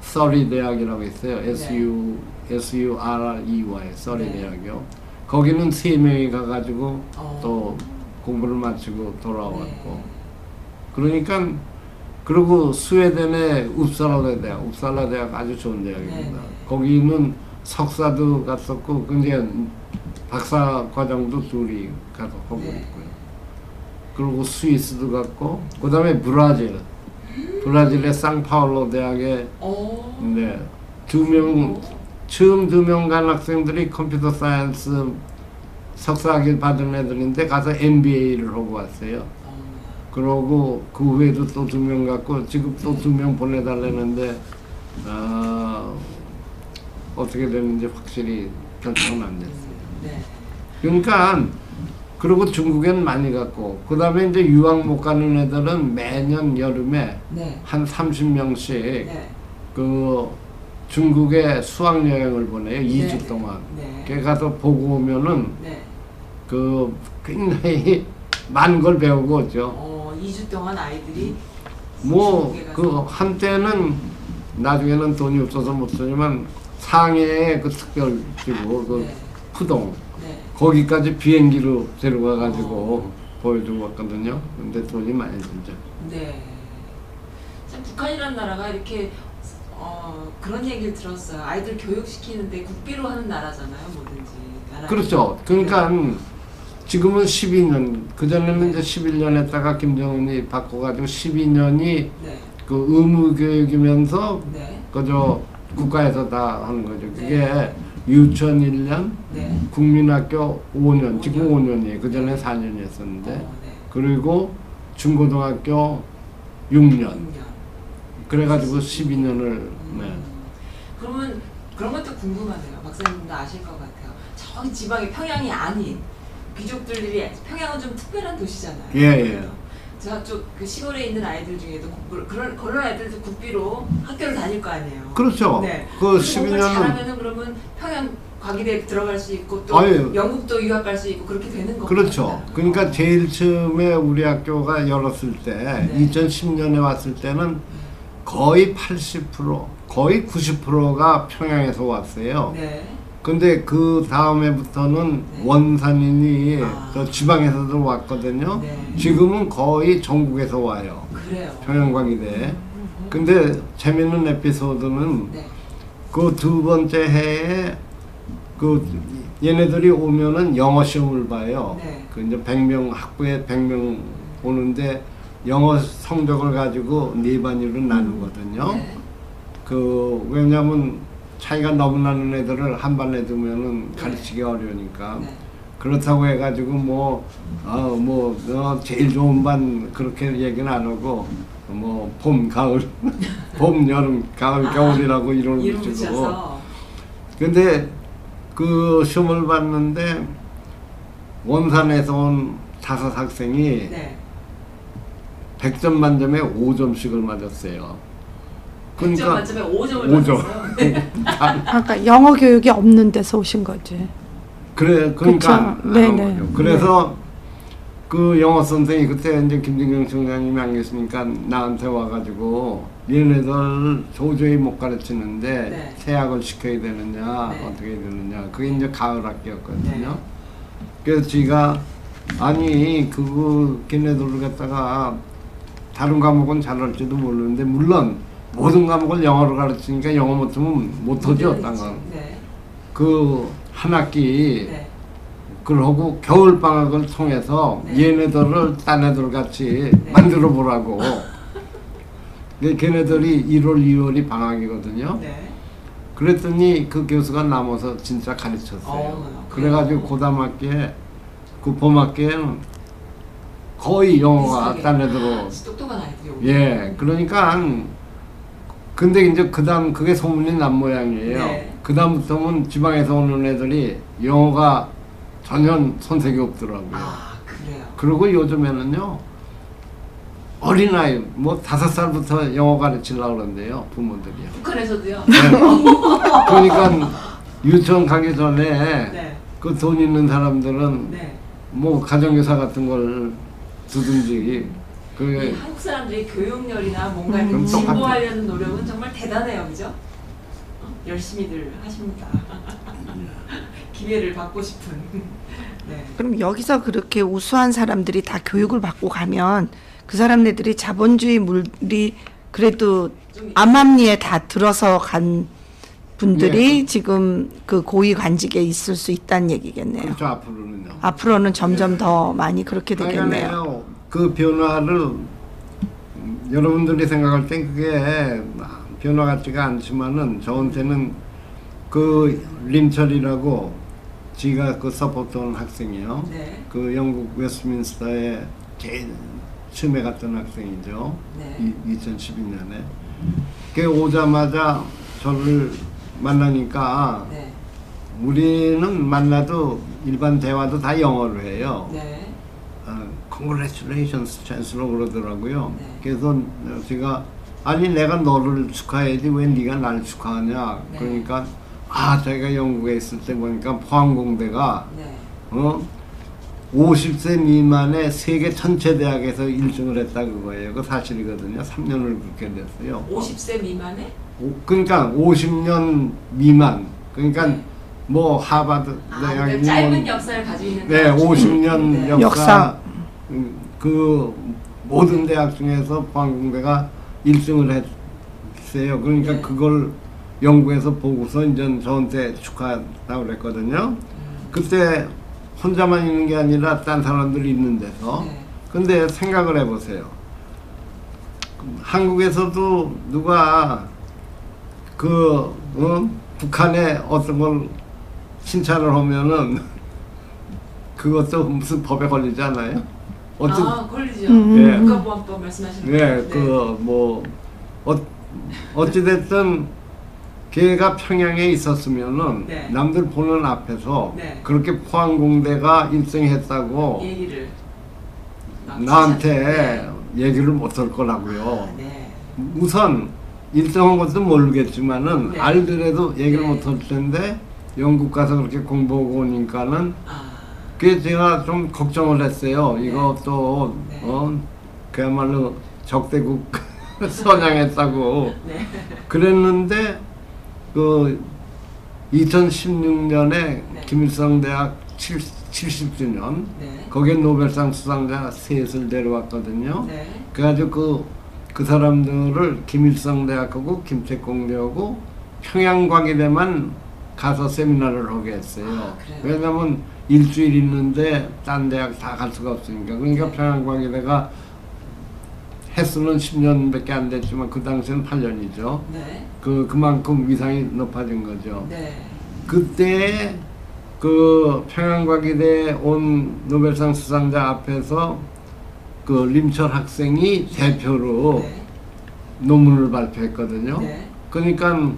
서리 대학이라고 있어요. S U S U R E Y 서리 네. 대학이요. 거기는 세 명이 가가지고 어. 또 공부를 마치고 돌아왔고 네. 그러니까 그리고 스웨덴의 웁살라 대학, 웁살라 대학 아주 좋은 대학입니다. 네, 네. 거기는 석사도 갔었고 근데 박사 과정도 둘이 가서 하고 네. 있고요. 그리고 스위스도 갔고 그다음에 브라질, 브라질의 상파울로 대학에 어. 네, 두명 처음 두 명 간 학생들이 computer science 석사학위 받은 애들인데 가서 MBA를 하고 왔어요. 어. 그러고 그 후에도 또 두 명 갔고 지금 또 두 명 보내달라는데 아, 어떻게 되는지 확실히 결정은 안 됐어요. 네. 그러니까 그리고 중국엔 많이 갔고 그 다음에 이제 유학 못 가는 애들은 매년 여름에 네. 한 30명씩 네. 그 중국에 수학 여행을 보내요. 이 네. 2주 동안. 네. 걔 가서 보고 오면은 네. 그 굉장히 많은 걸 배우고 오죠. 어, 2주 동안 아이들이 뭐 중국에 가서 그 한때는 나중에는 돈이 없어서 못 쓰지만 상해의 그 특별지구 그 네. 푸동 네. 거기까지 비행기로 데려가 가지고 어. 보여주고 왔거든요. 근데 돈이 많이 들죠. 네. 참 북한이라는 나라가 이렇게 어, 그런 얘기를 들었어요. 아이들 교육시키는데 국비로 하는 나라잖아요, 뭐든지. 나라. 그렇죠. 그러니까 지금은 12년 그 전에는 이제 11년 했다가 김정은이 바꿔가지고 12년이 네. 그 의무 교육이면서 네. 그저 국가에서 다 하는 거죠. 그게 네. 유치원 1년, 네. 국민학교 5년, 지금 5년. 5년이에요. 그 전에 4년이었었는데 어, 네. 그리고 중고등학교 6년. 6년. 그래가지고 12년을 네. 음. 그러면 그런 것도 궁금하네요. 박사님도 아실 것 같아요. 저기 지방의 평양이 아닌 귀족들이 평양은 좀 특별한 도시잖아요. 예, 예. 저쪽 그 시골에 있는 아이들 중에도 그런 그런 아이들도 국비로 학교를 다닐 거 아니에요. 그렇죠. 네. 그 공부를 12년은 잘하면은 그러면 평양 과기대 들어갈 수 있고 또 아유. 영국도 유학 갈 수 있고 그렇게 되는 거죠. 그렇죠. 그러니까 제일 처음에 우리 학교가 열었을 때 네. 2010년에 왔을 때는 거의 80% 거의 90%가 평양에서 왔어요. 네. 근데 그 다음에부터는 네. 원산인이 아. 저 지방에서도 왔거든요. 네. 지금은 거의 전국에서 와요. 그래요. 평양광이대. 근데 재밌는 에피소드는 네. 그두 번째 해에 그 얘네들이 오면은 영어 시험을 봐요. 네. 그 이제 100명 학부에 100명 오는데 영어 성적을 가지고 네 반위로 나누거든요. 네. 그 왜냐면 차이가 너무 나는 애들을 한 반에 두면은 가르치기 어려우니까 네. 그렇다고 해가지고 뭐어 뭐 어, 제일 좋은 반 그렇게 얘기는 안 하고 뭐 봄 가을 봄 여름 가을 겨울이라고 이런 이름 거 주고 붙여서 근데 그 시험을 봤는데 원산에서 온 다섯 학생이 네. 100점 만점에 5점씩을 맞았어요. 100점 만점에 5점을 그러니까 오점. 받았어요. 네. 아까 영어 교육이 없는 데서 오신 거지. 그래 그러니까. 네네. 안 거죠. 그래서 그 영어 선생이 그때 이제 김진경 총장님이 안 계시니까 나한테 와가지고 얘네들 도저히 못 가르치는데 네. 퇴학을 시켜야 되느냐 네. 어떻게 해야 되느냐 그게 이제 가을 학기였거든요. 네. 그래서 지가 아니 그거 걔네들을 갖다가 다른 과목은 잘할지도 모르는데 물론 모든 과목을 영어로 가르치니까 영어 못하면 못하죠. 딴 건. 네. 그한 학기 네. 그러고 겨울 방학을 통해서 네. 얘네들을 딴 애들 같이 네. 만들어 보라고. 근데 걔네들이 1월, 2월이 방학이거든요. 네. 그랬더니 그 교수가 남아서 진짜 가르쳤어요. 어, 그래가지고 고담학기에 그 봄학기에는 거의 영어가 비슷하게. 딴 애들로 아, 똑똑한 아이들이 오고. 예 그러니까 근데 이제 그 다음 그게 소문이 난 모양이에요. 네. 그 다음부터는 지방에서 오는 애들이 영어가 전혀 손색이 없더라고요. 아 그래요. 그리고 요즘에는요 어린아이 뭐 다섯 살부터 영어 가르치려고 그러는데요 부모들이요. 북한에서도요. 네. 그러니까 유치원 가기 전에 네. 그돈 있는 사람들은 네. 뭐 가정교사 같은 걸 두든지 이그 한국 사람들이 교육열이나 뭔가 음. 진보하려는 노력은 정말 대단해요, 그죠? 어? 열심히들 하십니다. 기회를 받고 싶은. 네. 그럼 여기서 그렇게 우수한 사람들이 다 교육을 받고 가면 그 사람네들이 자본주의 물이 그래도 좀 암암리에 다 들어서 간 분들이 예. 지금 그 고위 관직에 있을 수 있다는 얘기겠네요. 그렇죠 앞으로는요. 앞으로는 점점 더 많이 그렇게 되겠네요. 그러니까요 그 변화를 음, 여러분들이 생각할 땐 그게 변화 같지가 않지만은 저한테는 그 림철이라고 지가 그 support한 학생이요. 네. 그 영국 웨스트민스터에 제일 처음에 갔던 학생이죠. 네. 2012년에. 그 오자마자 저를 만나니까 네. 우리는 만나도 일반 대화도 다 영어로 해요. 네. 어, Congratulations, 찬스로 그러더라고요. 네. 그래서 제가 아니 내가 너를 축하해야지 왜 네가 날 축하하냐. 네. 그러니까 아 제가 영국에 있을 때 보니까 포항공대가 네. 어 50세 미만의 세계 전체 대학에서 1등을 했다 그거예요. 그 사실이거든요. 3년을 그렇게 됐어요. 50세 미만에? 오, 그러니까 50년 미만. 그러니까 네. 뭐 하버드 아, 대학이 그러니까 짧은 역사를 가지고 있는 네, 대학 중에. 50년 네. 역사, 역사. 음, 그 모든 대학 중에서 포항공대가 1등을 했어요. 그러니까 네. 그걸 영국에서 보고서 이제 저한테 축하한다고 그랬거든요. 그때 혼자만 있는 게 아니라 딴 사람들이 있는 데서. 네. 근데 생각을 해보세요. 한국에서도 누가 그 어? 북한에 어떤 걸 칭찬을 하면은 그것도 무슨 법에 걸리지 않아요? 어떤 아, 걸리죠. 음. 예. 국가보안법 말씀하시는 예, 거예요? 그뭐 어, 어찌 됐든 걔가 평양에 있었으면은 네. 남들 보는 앞에서 네. 그렇게 포항공대가 1등했다고 얘기를 막 나한테 네. 얘기를 못할 거라고요. 아, 네. 우선 1등한 것도 모르겠지만은 네. 알더라도 얘기를 네. 못할 텐데 영국 가서 그렇게 공부하고 오니까는 아, 그게 제가 좀 걱정을 했어요. 이거 또 네. 어, 그야말로 적대국 선양했다고 네. 그랬는데 그 2016년에 네. 김일성 대학 70주년 네. 거기에 노벨상 수상자 셋을 데려왔거든요. 네. 그래가지고 그, 그 사람들을 김일성 대학하고 김책공대하고 평양과기대만 가서 세미나를 하게 했어요. 아? 왜냐면 일주일 있는데 딴 대학 다 갈 수가 없으니까. 그러니까 네. 평양과기대가 횟수는 10년밖에 안 됐지만 그 당시에는 8년이죠. 네. 그 그만큼 위상이 높아진 거죠. 네. 그때 그 평양과기대 온 노벨상 수상자 앞에서 그 림철 학생이 대표로 네. 논문을 발표했거든요. 네. 그러니까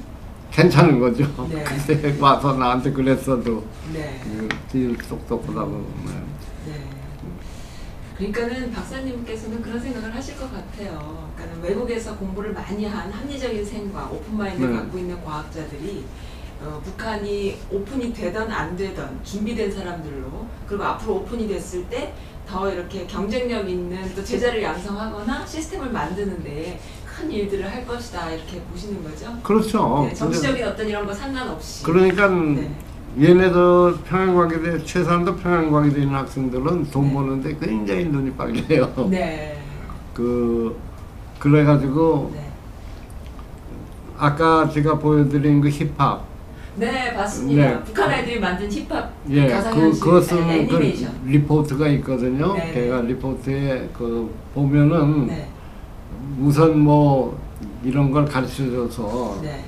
괜찮은 거죠. 네. 그때 와서 나한테 그랬어도 네. 그 제일 똑똑하다고. 네. 그러니까는 박사님께서는 그런 생각을 하실 것 같아요. 그러니까 외국에서 공부를 많이 한 합리적인 생각, 오픈 마인드를 네. 갖고 있는 과학자들이 어, 북한이 오픈이 되던 안 되던 준비된 사람들로 그리고 앞으로 오픈이 됐을 때 더 이렇게 경쟁력 있는 또 제자를 양성하거나 시스템을 만드는데 큰 일들을 할 것이다 이렇게 보시는 거죠. 그렇죠. 네, 정치적인 어떤 이런 거 상관없이. 그러니까 네. 얘네들 평양과기대 최소한도 평양과기대 있는 학생들은 돈 네. 버는데 굉장히 눈이 빨개요. 네. 그 그래가지고 네. 아까 제가 보여드린 그 힙합 네, 봤습니다. 네. 북한 아이들이 만든 힙합 예, 그 그것은 아니, 그. 리포트가 있거든요. 네. 걔가 리포트에 그 보면은 네, 우선 뭐 이런 걸 가르쳐줘서 네,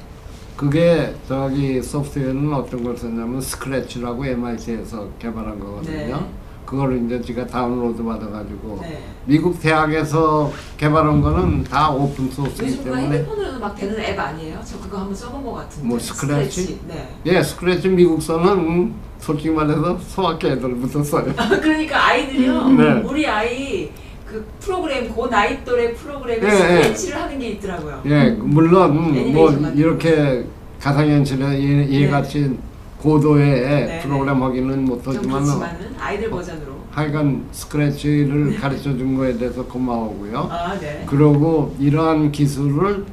그게 저기 소프트웨어는 어떤 걸 썼냐면 Scratch라고 MIT에서 개발한 거거든요. 네. 그거를 이제 제가 다운로드 받아가지고 네. 미국 대학에서 개발한 거는 다 open source이기 요즘 때문에 핸드폰으로도 막 되는 앱 아니에요? 저 그거 한번 써본 것 같은데. 뭐 스크래치? 네. 예 스크래치 미국서는 음, 솔직히 말해서 소학교 애들부터 써요. 그러니까 아이들이요. 네. 우리 아이 그 프로그램 그 나이 또래 프로그램에 예, 스크래치를 하는 게 있더라고요. 예 물론 뭐 애니메이션 같은 이렇게 가상 현실에 얘, 네. 고도의 네, 프로그램 하기는 좀 못하지만 그렇지만은 아이들 버전으로. 하여간 스크래치를 가르쳐 준 거에 대해서 고마우고요. 아 네. 그러고 이러한 기술을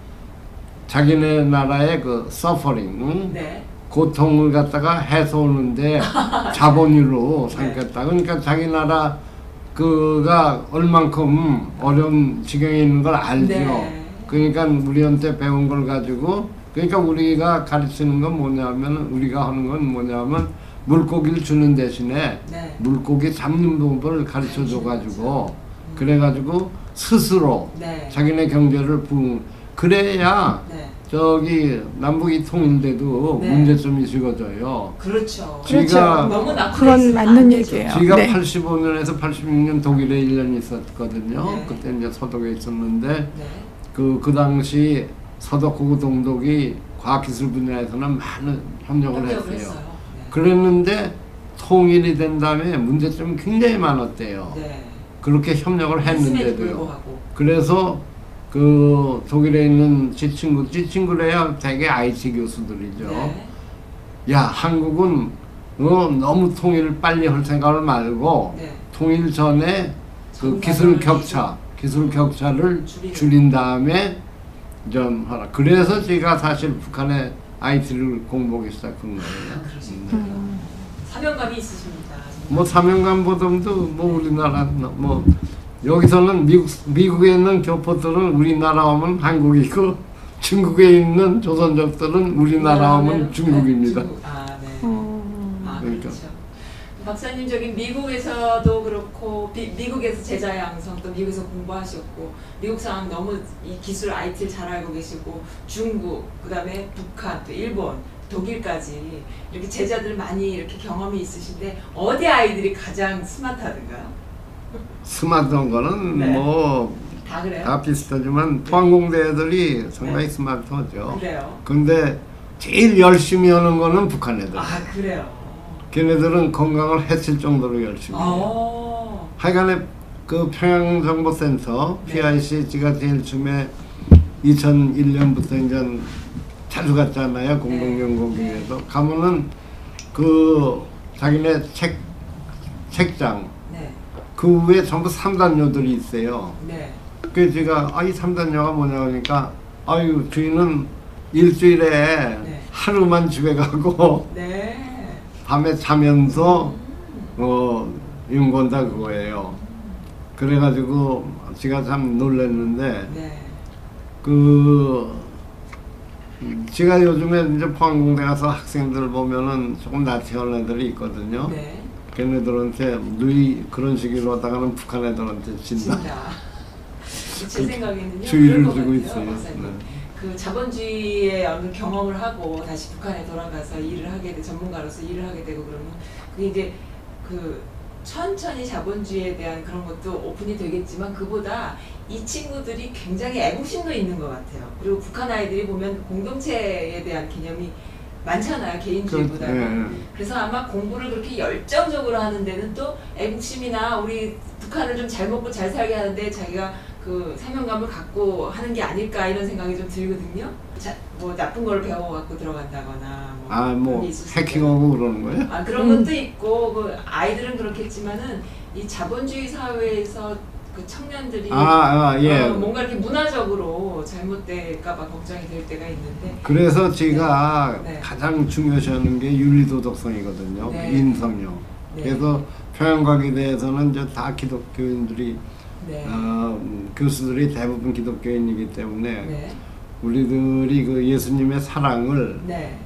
자기네 나라의 그 서퍼링, 응? 네. 고통을 갖다가 해소하는데 자본으로 네. 삼겠다. 그러니까 자기 나라 그가 얼만큼 어려운 지경에 있는 걸 알죠. 네. 그러니까 우리한테 배운 걸 가지고 그러니까 우리가 가르치는 건 뭐냐면 우리가 하는 건 뭐냐면 물고기를 주는 대신에 네. 물고기 잡는 법을 가르쳐 줘 가지고 그래 가지고 스스로 네. 자기네 경제를 부 그래야 네. 저기 남북이 통일돼도 네. 문제점이 적어져요. 그렇죠. 지가 너무 나쁘게 그런 쓰면 맞는. 얘기예요. 제가 네. 85년에서 86년 독일에 1년 있었거든요. 네. 그때 이제 서독에 있었는데 네. 그, 그 당시 서독 고구 동독이 과학기술 분야에서는 많은 협력을 협력을 했어요. 했어요. 네. 그랬는데 통일이 된 다음에 문제점이 굉장히 많았대요. 네. 그렇게 협력을 했는데도요. 그래서 그 독일에 있는 지 친구, 지 친구래야 되게 IT 교수들이죠. 네. 야 한국은 어, 너무 통일을 빨리 할 생각을 말고 네. 통일 전에 그 기술. 격차, 기술 격차를 줄이는. 줄인 다음에 좀 하라. 그래서 제가 사실 북한의 IT를 공부하기 시작한 거예요. 음. 사명감이 있으십니다. 뭐 사명감보다도 뭐 우리나라 뭐 여기서는 미국 미국에 있는 교포들은 우리나라 하면 한국이고 중국에 있는 조선족들은 우리나라 하면 중국입니다. 중국. 아, 네. 음. 아, 그러니까. 그렇죠. 박사님 저기 미국에서도 그렇고 비, 미국에서 제자 양성 또 미국에서 공부하셨고 미국 사람 너무 이 기술 IT를 잘 알고 계시고 중국 그다음에 북한 또 일본 독일까지 이렇게 제자들 많이 이렇게 경험이 있으신데 어디 아이들이 가장 스마트하던가요? 스마트한 거는 네. 뭐다 비슷하지만 포항공대 애들이 상당히 스마트하죠. 그래요. 근데 제일 열심히 하는 거는 북한 애들. 아 그래요. 걔네들은 건강을 해칠 정도로 열심히 해요. 어. 하여간에 그 평양정보센터 네. PIC 제가 제일 처음에 2001년부터 이제 자주 갔잖아요 공동연구기에서 가면은 그 자기네 책 책장 네. 그 위에 전부 삼단료들이 있어요. 네. 그 제가 아 이 삼단료가 뭐냐 하니까 아유 저희는 일주일에 네. 하루만 집에 가고 네. 밤에 자면서 어 연구한다 그거예요. 그래가지고 제가 참 놀랐는데 네. 그 음, 제가 요즘에 이제 포항공대 가서 학생들 보면은 조금 나태한 애들이 있거든요. 네. 걔네들한테 누이 그런 식으로 하다가는 북한 애들한테 진다. 제 생각에는요. 주의를 같아요, 있어요. 네. 그 자본주의의 어느 경험을 하고 다시 북한에 돌아가서 일을 하게 돼 전문가로서 일을 하게 되고 그러면 그게 이제 그 천천히 자본주의에 대한 그런 것도 오픈이 되겠지만 그보다 이 친구들이 굉장히 애국심도 있는 것 같아요. 그리고 북한 아이들이 보면 공동체에 대한 개념이 많잖아요 개인주의보다는. 예, 예. 그래서 아마 공부를 그렇게 열정적으로 하는 데는 또 애국심이나 우리 북한을 좀 잘 먹고 잘 살게 하는데 자기가 그 사명감을 갖고 하는 게 아닐까 이런 생각이 좀 들거든요. 자, 뭐 나쁜 걸 배워갖고 들어간다거나 뭐 아, 뭐 해킹하고 그러는 거예요? 아 그런 것도 있고 그 아이들은 그렇겠지만은 이 자본주의 사회에서 그 청년들이 아, 아, 예. 어, 뭔가 이렇게 문화적으로 잘못될까봐 걱정이 될 때가 있는데 그래서 제가 네. 가장 중요시하는 게 윤리도덕성이거든요. 네. 인성요. 네. 그래서 평양과학에 대해서는 이제 다 기독교인들이 네. 어, 음, 교수들이 대부분 기독교인이기 때문에 네. 우리들이 그 예수님의 사랑을 네.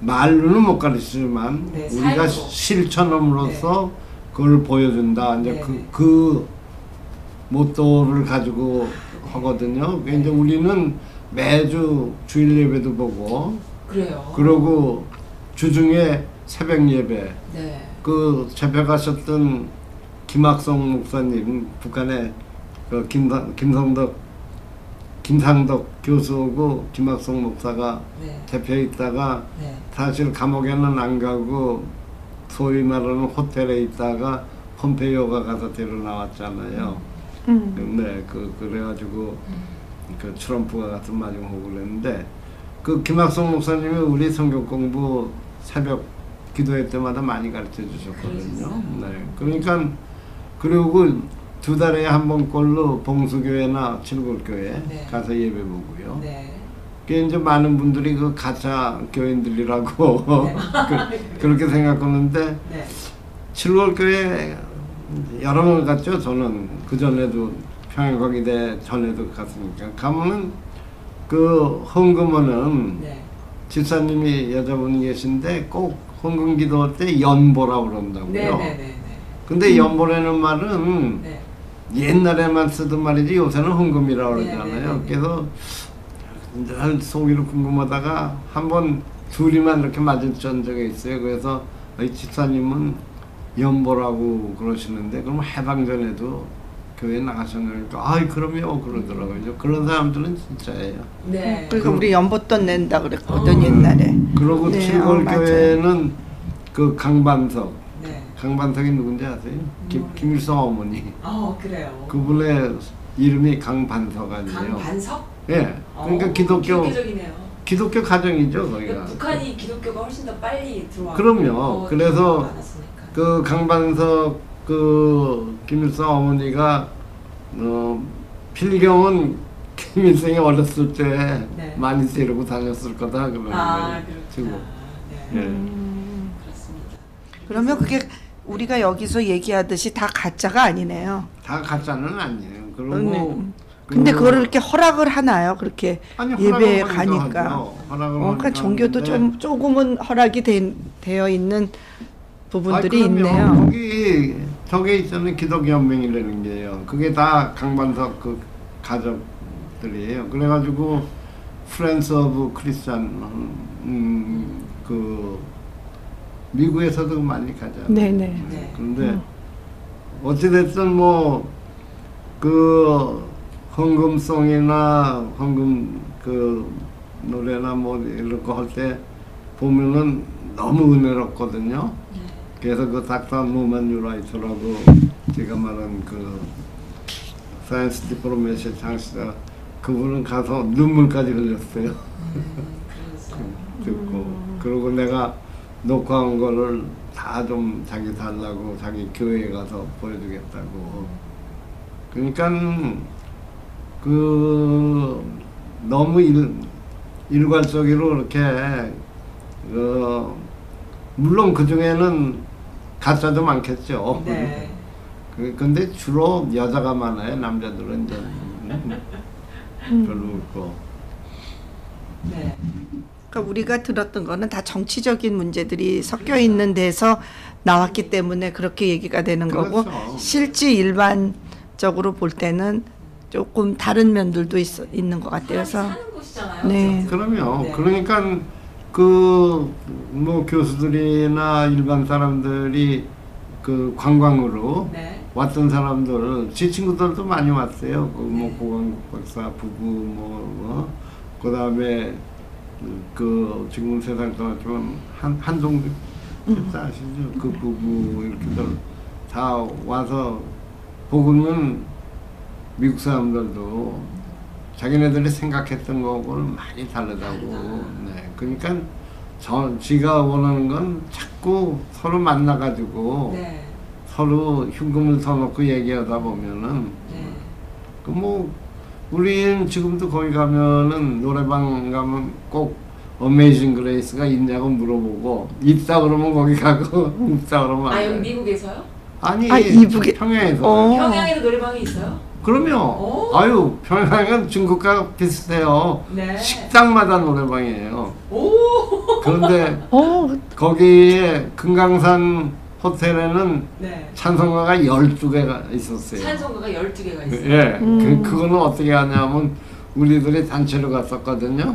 말로는 못 가르치지만 네, 우리가. 실천함으로써 그걸 보여준다. 이제 네, 그, 네. 그 모토를 가지고 하거든요. 네. 이제 우리는 매주 주일 예배도 보고 그래요. 그러고 주중에 새벽 예배 네. 그 집에 가셨던 김학성 목사님 북한에 그 김상, 김성덕 김상덕 교수하고 김학성 목사가 네. 대표에 있다가 네. 사실 감옥에는 안 가고 소위 말하는 호텔에 있다가 폼페이오가 가서 데려 나왔잖아요. 음. 네, 그 그래가지고 그 트럼프가 가서 마중하고 그랬는데 그 김학성 목사님이 우리 성경 공부 새벽 기도회 때마다 많이 가르쳐 주셨거든요. 네, 그러니까 그리고 두 달에 한 번꼴로 봉수교회나 칠골교회 네. 가서 예배 보고요. 네. 그게 이제 많은 분들이 그 가짜 교인들이라고 네. 그, 그렇게 생각하는데 네. 칠월교회 여러 번 갔죠. 저는 그 전에도 평양거기대 전에도 갔으니까 가면은 그 헌금원은 네. 집사님이 여자분이 계신데 꼭 헌금 기도할 때 연보라 그런다고요. 네. 네. 네. 네. 근데 연보라는 말은 네. 옛날에만 쓰던 말이지 요새는 헌금이라고 네, 그러잖아요. 네, 네, 네. 그래서 늘 속이로 궁금하다가 한번 둘이만 이렇게 맞은 적이 있어요. 그래서 이 집사님은 연보라고 그러시는데 그럼 해방 전에도 교회 나가셨냐니까 아이 그럼요 그러더라고요. 그런 사람들은 진짜예요. 네. 그러니까 우리 연보돈 낸다 그랬거든 어. 옛날에. 그리고 네, 칠골 어. 교회는 그 강반석 네. 강반석이 누군지 아세요? 김. 김일성 어머니. 어, 그래요. 그분의 이름이 강반석 아니에요? 강반석? 예. 그러니까 어, 기독교 기독교적이네요. 기독교 가정이죠 거기가. 그러니까 북한이 기독교가 훨씬 더 빨리 들어와. 그럼요. 그래서 그 강반석 그 김일성 어머니가 어 필경은 김일성이 어렸을 때 네. 많이 데리고 다녔을 거다 그러는 아. 그렇구나. 네. 예. 음. 그렇습니다. 그러면 그게 우리가 여기서 얘기하듯이 다 가짜가 아니네요. 다 가짜는 아니에요. 그리고 네. 근데 그- 그거를 이렇게 허락을 하나요? 그렇게 아니, 예배에 가니까. 어, 그러니까 종교도 좀 조금은 허락이 된- 되어 있는 부분들이 그럼요. 있네요. 거기 저게 있잖아요. 기독연맹이라는 게요. 그게 다 강반석 그 가족들이에요. 그래가지고 Friends of Christian 음, 그 미국에서도 많이 가잖아요. 네네. 네. 그런데 음. 어찌됐든 뭐그 헌금송이나 헌금 그 노래나 뭐 이런 거 할 때 보면은 너무 은혜롭거든요. 그래서 그 닥터 Norman Neureiter라고 제가 말한 그 science diplomacy 창시자 그분은 가서 눈물까지 흘렸어요. 듣고. 그리고 내가 녹화한 거를 다 좀 자기 달라고 자기 교회에 가서 보여주겠다고. 그러니까 그 너무 일, 일괄적으로 이렇게 어, 물론 그 중에는 가짜도 많겠죠. 네. 그 근데 주로 여자가 많아요. 남자들은 이제 별로 없고. 네. 그러니까 우리가 들었던 거는 다 정치적인 문제들이 섞여 있는 데서 나왔기 때문에 그렇게 얘기가 되는 거고 그렇죠. 실제 일반적으로 볼 때는 조금 다른 면들도 있, 있는 것 같아요. 그래서 사는 곳이잖아요. 네. 그럼요. 네. 그러니까 그 뭐 교수들이나 일반 사람들이 그 관광으로 네. 왔던 사람들 제 친구들도 많이 왔어요. 그뭐 네. 고광국 박사 부부 뭐, 뭐 그다음에 그 지금 세상 떠났지만 한 한동국 박사 아시죠? 그 부부 이렇게들 다 와서 보고는 미국 사람들도 자기네들이 생각했던 거하고는 많이 다르다고. 네. 그러니까 저 지가 원하는 건 자꾸 서로 만나가지고 네. 서로 흉금을 터놓고 얘기하다 보면은 네. 그뭐 우리는 지금도 거기 가면은 노래방 가면 꼭 Amazing Grace가 있냐고 물어보고 있다 그러면 거기 가고 없다 그러면 안 아. 미국에서요? 아니 아, 이북에- 평양에서 어. 평양에도 노래방이 있어요? 그럼요 오. 아유 평양은 중국과 비슷해요 네. 식당마다 노래방이에요 오. 그런데 어, 거기에 금강산 호텔에는 네. 찬송가가 12개가 있었어요 찬송가가 12개가 있어요. 예, 음. 그, 그거는 어떻게 하냐면 우리들이 단체로 갔었거든요.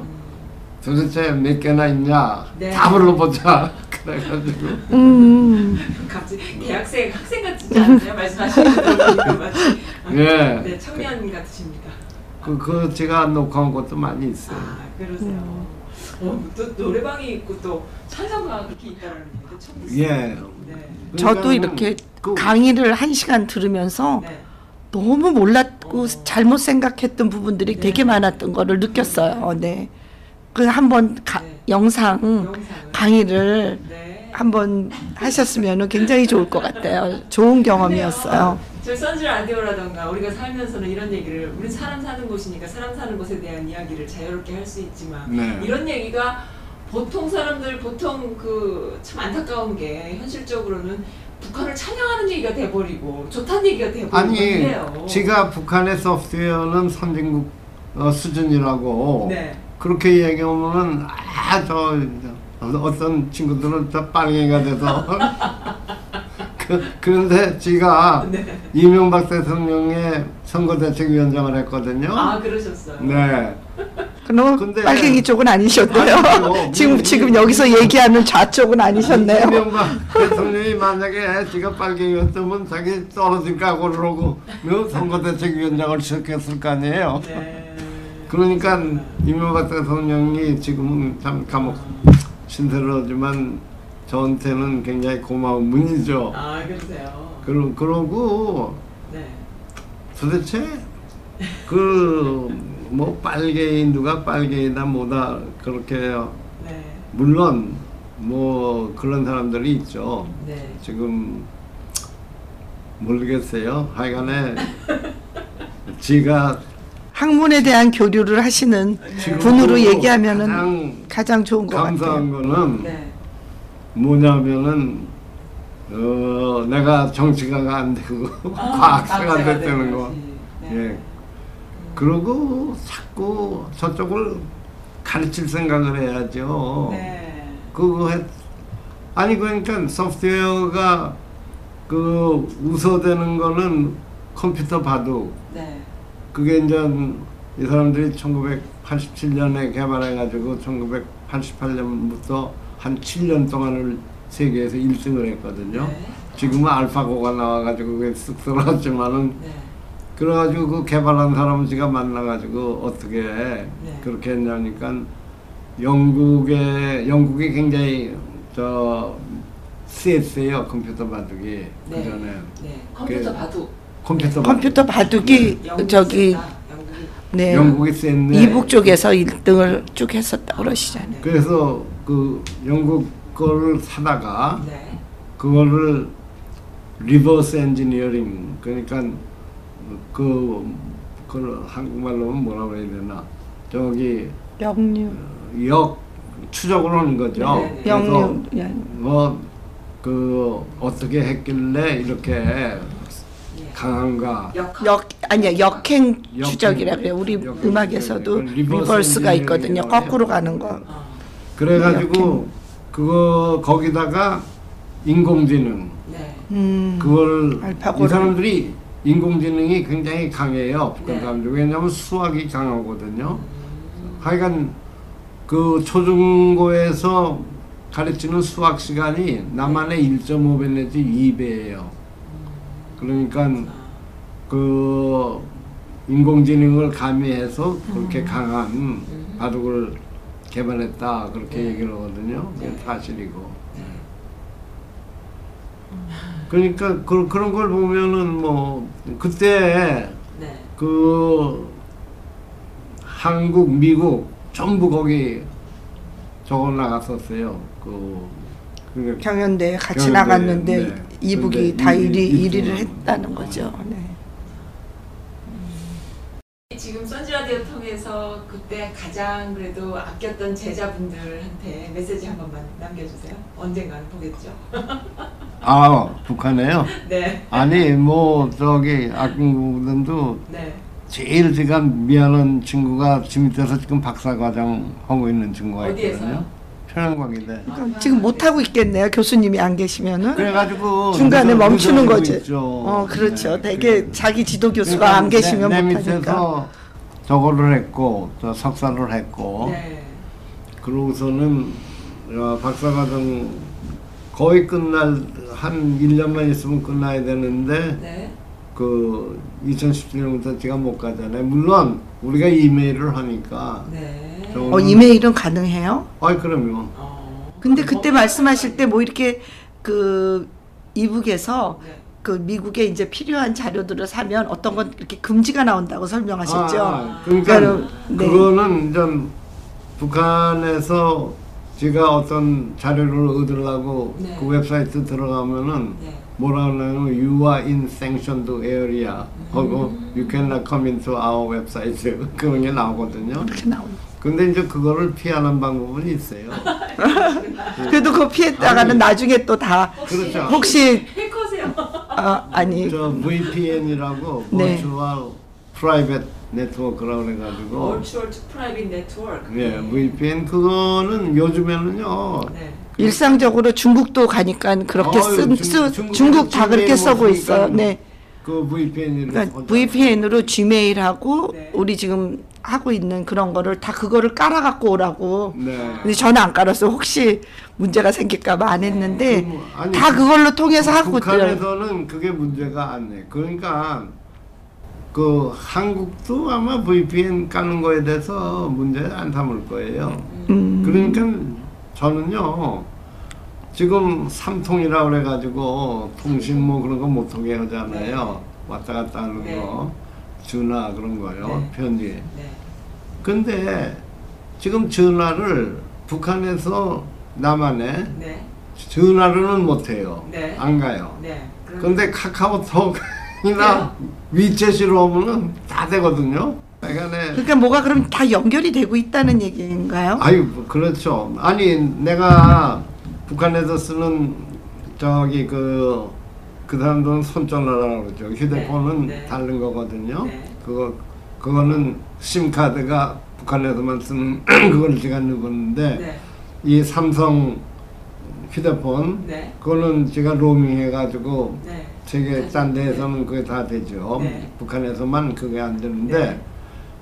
도대체 몇 개나 있냐 네. 다 불러보자 그래가지고 음. 갑자기 대학생 학생 같지 않으세요? 말씀하시는 예. 네 청년 같으십니다. 그, 그 제가 녹화한 것도 많이 있어요. 아 그러세요. 어, 또 노래방이 있고 또 찬성가 그렇게 있다는 얘기도 처음 듣어요. 예. 네. 저도 이렇게 그- 강의를 한 시간 들으면서 네. 너무 몰랐고 어. 잘못 생각했던 부분들이 네. 되게 많았던 거를 느꼈어요. 네. 그 한번 가- 네. 영상 영상을. 강의를 네. 한번 하셨으면 굉장히 좋을 것 같아요. 좋은 경험이었어요. 저 선즈 라디오라던가 우리가 살면서는 이런 얘기를 우리 사람 사는 곳이니까 사람 사는 곳에 대한 이야기를 자유롭게 할 수 있지만 네. 이런 얘기가 보통 사람들 보통 그 참 안타까운 게 현실적으로는 북한을 찬양하는 얘기가 돼버리고 좋다는 얘기가 돼버리고 아니 그래요. 제가 북한의 소프트웨어는 선진국 어, 수준이라고 네. 그렇게 얘기하면은 아저 어떤 친구들은 저 빨갱이가 돼서 그, 그런데 제가 네. 이명박 대통령의 선거대책위원장을 했거든요. 아 그러셨어요. 네. 그럼 근데- 빨갱이 쪽은 아니셨대요. 아니죠. 지금 뭐, 지금 뭐, 여기서 얘기하는 좌쪽은 아니셨네요. 이명박 대통령이 만약에 지가 빨갱이였다면 자기 떨어질 각오를 하고 그 선거대책위원장을 시작했을 거 아니에요. 네. 그러니까 이명박 대통령이 지금은 참 감옥 신세로지만 저한테는 굉장히 고마운 분이죠. 아 그러세요. 그러, 그러고 네. 도대체 그 뭐 빨갱이 누가 빨갱이다 뭐다 그렇게. 네. 물론 뭐 그런 사람들이 있죠. 네. 지금 모르겠어요. 하여간에 지가 학문에 대한 교류를 하시는 분으로 얘기하면은 가장 가장 좋은 것 감사한 같아요. 거는 네. 뭐냐면은 어 내가 정치가가 안 되고 과학자가 과학자가 됐다는 되는 거. 네. 예. 그러고 자꾸 저쪽을 가르칠 생각을 해야죠. 네. 그거 했 아니 그러니까 소프트웨어가 그 우서되는 거는 컴퓨터 바둑 네. 그게 이제 이 사람들이 1987년에 개발해가지고 1988년부터 한 7년 동안을 세계에서 1등을 했거든요. 네. 지금은 알파고가 나와가지고 그게 쓱 들어왔지만은 네. 그래가지고 그 개발한 사람 제가 만나가지고 어떻게 네. 그렇게 했냐니까 영국에 영국이 굉장히 저 셌어요 컴퓨터 바둑이 네. 그 전에 네. 컴퓨터 그- 바둑. 컴퓨터 컴퓨터 바둑이 영국이 저기. 네 영국이 셌네. 이북 쪽에서 1등을 쭉 했었다 그러시잖아요. 그래서 그 영국 거를 사다가 네. 그거를 reverse engineering 그러니까 그 그걸 한국말로 하면 뭐라고 해야 되나 저기 영유 역 추적을 하는 거죠. 네, 네. 예. 뭐그 어떻게 했길래 이렇게 예. 강한가 역. 역 아니야 역행 역행. 추적이라 그래요. 우리 역행 음악에서도. reverse reverse가 있거든요. engineering이라고 거꾸로 가는 거. 어. 그래가지고 그거 거기다가 인공지능 네. 음. 그걸 알파고를. 이 사람들이 인공지능이 굉장히 강해요. 북한 네. 사람들 왜냐하면 수학이 강하거든요. 하여간 그 초중고에서 가르치는 수학 시간이 남한의 1.5배 내지 2배예요. 그러니까 그 인공지능을 가미해서 그렇게 강한 바둑을 개발했다 그렇게 네. 얘기를 하거든요. 그게 네. 사실이고. 그러니까 그, 그런 걸 보면은 뭐 그때 네. 그 한국, 미국 전부 거기 적어 나갔었어요. 그 그러니까 경연대에 같이 경연대회, 나갔는데 네. 이북이 다 일- 1위 일- 1위를 일등을 했다는 거죠. 네. 지금 선지라디오 통해서 그때 가장 그래도 아꼈던 제자분들한테 메시지 한 번만 남겨주세요. 언젠가는 보겠죠. 아 북한에요? 네. 아니 뭐 저기 악군분들도 네. 제일 제가 미안한 친구가 지금 밑에서 지금 박사과정 하고 있는 친구가 어디에서요? 있거든요. 평양광인데. 그럼 지금 못 하고 있겠네요. 교수님이 안 계시면은 그래가지고 중간에 멈추는 거지. 있죠. 어, 그렇죠. 네, 되게 그- 자기 지도 교수가 그러니까 안 계시면 내, 내 못 하니까. 밑에서 저거를 했고 또 석사를 했고 네. 그러고서는 어, 박사과정 거의 끝날 한 1년만 있으면 끝나야 되는데 네. 그 2017년부터 제가 못 가잖아요. 물론 우리가 이메일을 하니까. 네. 저- 어, 이메일은 가능해요? 아이 그럼요. 어. 근데 그때 말씀하실 때 뭐 이렇게 그 이북에서 네. 그 미국에 이제 필요한 자료들을 사면 어떤 건 이렇게 금지가 나온다고 설명하셨죠. 아, 그러니까 그럼, 네. 그거는 이제 북한에서 제가 어떤 자료를 얻으려고 네. 그 웹사이트 들어가면은 네. 뭐라 그러냐면 you are in sanctioned area 하고 음. you cannot come into our website 그런 게 나오거든요. 이렇게 나오는. 근데 이제 그거를 피하는 방법은 있어요. 그래도 그거 피했다가는 아니. 나중에 또 다 그렇죠. 혹시 해커세요. 어, 아니 저 VPN이라고 네. Virtual Private Network라고 그래가지고 Virtual Private Network. 예, VPN 그거는 요즘에는요. 네. 일상적으로 중국도 가니까 그렇게 아유, 쓴, 중- 쓰, 중국은 중국 다 그렇게 쓰고 있어요. 없으니까 네. 그 VPN으로 그러니까 VPN으로 Gmail하고 네. 우리 지금 하고 있는 그런 거를 다 그거를 깔아 갖고 오라고. 네. 근데 저는 안 깔았어요. 혹시 문제가 생길까 봐 안 했는데 그 뭐, 아니, 다 그걸로 통해서 하고 있더라고요. 북한에서는 그게 문제가 안 돼. 그러니까 그 한국도 아마 VPN 까는 거에 대해서 문제 안 삼을 거예요. 음. 그러니까 저는요 지금 삼통이라 그래가지고 통신 뭐 그런 거못 통해 하잖아요. 왔다 갔다 하는 네. 거 전화 그런 거요 네. 편지. 네. 근데 지금 전화를 북한에서 남한에 네. 전화로는 못 해요. 네. 안 가요. 네. 근데 카카오톡이나 위챗으로 오면은 다 되거든요. 그러니까 네. 그러니까 뭐가 그럼 다 연결이 되고 있다는 얘기인가요? 아유 뭐 그렇죠. 아니 내가 북한에서 쓰는 저기 그, 그 사람들은 손전화라고 그러죠. 휴대폰은 네, 네. 다른 거거든요. 네. 그거 그거는 심 카드가 북한에서만 쓰는 그걸 제가 넣었는데 네. 이 삼성 휴대폰 네. 그거는 제가 로밍 해가지고 네. 세계 딴 데에서는 그게 다 되죠. 네. 북한에서만 그게 안 되는데 네.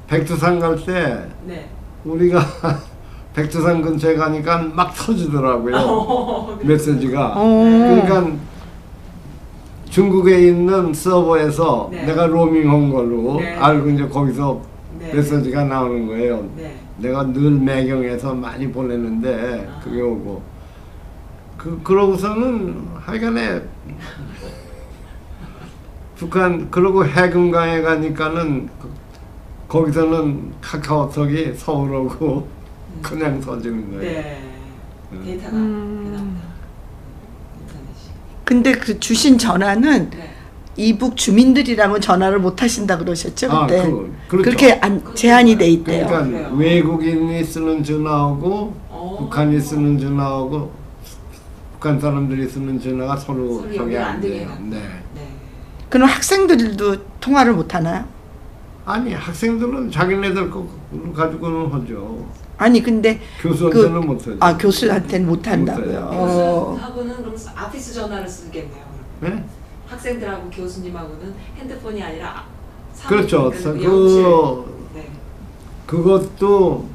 백두산 갈때 네. 우리가 백두산 근처에 가니까 막 터지더라고요. 어, 메시지가. 어. 그러니까 중국에 있는 서버에서 네. 내가 로밍 한 걸로 네. 알고 이제 거기서 네. 메시지가 나오는 거예요. 네. 내가 늘 매경에서 많이 보냈는데 아. 그게 오고 그 그러고서는 하여간에 북한 그러고 해금강에 가니까는 그- 거기서는 카카오톡이 서울 오고 그냥 터지는 거예요. 네. 음. 데이터가 음. 인터넷이. 근데 그 주신 전화는 네. 이북 주민들이랑은 전화를 못 하신다 그러셨죠 아, 그때. 그- 그렇죠. 렇게 안, 제한이 돼 있대요. 그러니까 그래요. 외국인이 쓰는 전화하고 어. 북한이 쓰는 전화하고 북한 사람들이 쓰는 전화가 서로 저게 안 돼요. 네. 네. 그럼 학생들도 통화를 못 하나요? 아니 학생들은 자기네들 거 가지고는 하죠. 아니 근데 교수한테는 못하죠. 아 교수한테는 못 한다고요. 못해요. 어. 교수하고는 그럼 아피스 전화를 쓰겠네요. 네? 학생들하고 교수님하고는 핸드폰이 아니라 사무실, 그렇죠. 그-. 네. 그것도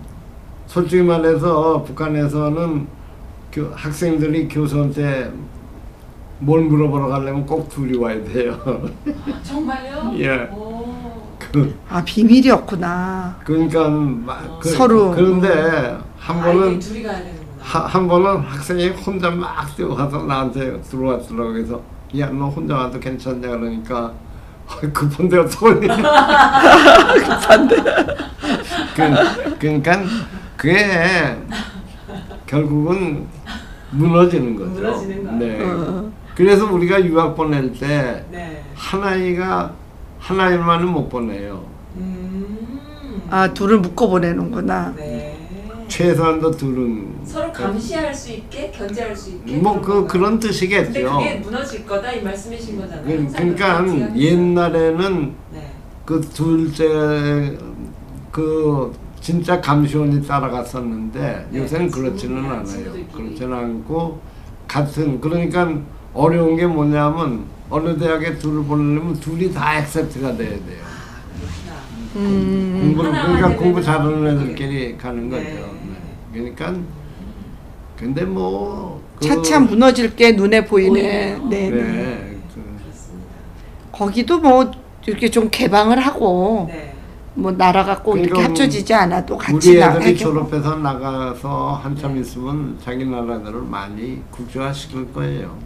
솔직히 말해서 북한에서는 교, 학생들이 교수한테 뭘 물어보러 가려면 꼭 둘이 와야 돼요. 아, 정말요? 예. 오. 그, 아 비밀이었구나. 그러니까 막 그, 서로. 그런데 한 번은 둘이 가야 되는구나. 하, 한 번은 학생이 혼자 막 뛰어가서 나한테 들어왔더라고 그래서 야 너 혼자 와도 괜찮냐 그러니까 "아이, 급한데 어떡하니 급한데. 그, 그러니까 그게 결국은 무너지는 거죠. 무너지는. 네. 어. 그래서 우리가 유학 보낼 때 네. 한 아이가 한 아이만은 못 보내요. 음. 아 둘을 묶어 보내는구나. 네. 최소한도 둘은 서로 감시할 수 있게 견제할 수 있게. 뭐 그? 그런 근데 뜻이겠죠. 그게 무너질 거다 이 말씀이신 거잖아요. 그- 그러니까. 옛날에는 네. 그 둘째 그 진짜 감시원이 따라갔었는데 네, 요새는 그렇지는 네, 않아요. 그렇지는 않고 같은 그러니까 어려운 게 뭐냐면 어느 대학에 둘을 보내려면 둘이 다 액셉트가 돼야 돼요. 음. 공부를 그러니까 공부 잘하는 애들끼리 가는 거죠. 네. 네. 그러니까 근데 뭐 그- 차차 무너질 게 눈에 보이네. 보이네요. 네. 네. 네. 그. 거기도 뭐 이렇게 좀 개방을 하고 네. 뭐 나라가 꼭 이렇게 그러니까 합쳐지지 않아도 같이 우리 애들이 나가게 졸업해서 나가서 한참 네. 있으면 자기 나라들을 많이 국제화시킬 거예요.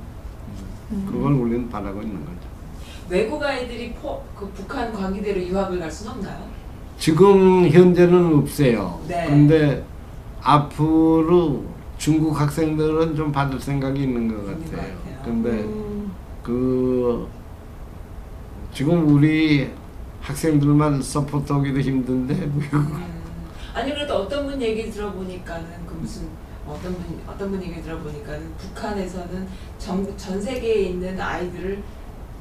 음. 그걸 우리는 바라고 있는 거죠. 외국 아이들이 포, 그 북한 과기대로 유학을 갈 수는 없나요? 지금 현재는 없어요. 네. 근데 앞으로 중국 학생들은 좀 받을 생각이 있는 것 같아요. 같아요. 근데 음. 그 지금 우리 학생들만 서포트하기도 힘든데 음. 아니 그래도 어떤 분 얘기 들어보니까는 그 무슨 어떤 분 어떤 분 얘기 들어보니까는 북한에서는 전, 전 세계에 있는 아이들을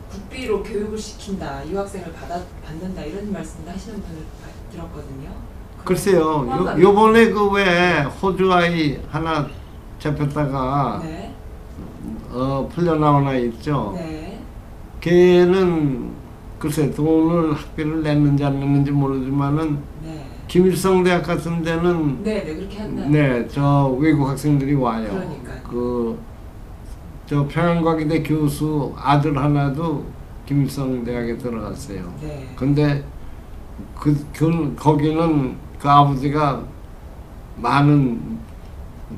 국비로 교육을 시킨다 유학생을 받아 받는다 이런 말씀도 하시는 분을 봐- 들었거든요. 글쎄요. 요, 요번에 그 왜 호주 아이 하나 잡혔다가 네. 어 풀려 나온 아이 있죠. 네. 걔는 글쎄 돈을 학비를 냈는지 안 냈는지 모르지만은 네. 김일성 대학 같은 데는 네, 네 그렇게 한다. 네, 저 외국 학생들이 와요. 그러니까요. 그, 저 평양과기대 교수 아들 하나도 김일성 대학에 들어갔어요. 네. 근데 그, 그 거기는 그 아버지가 많은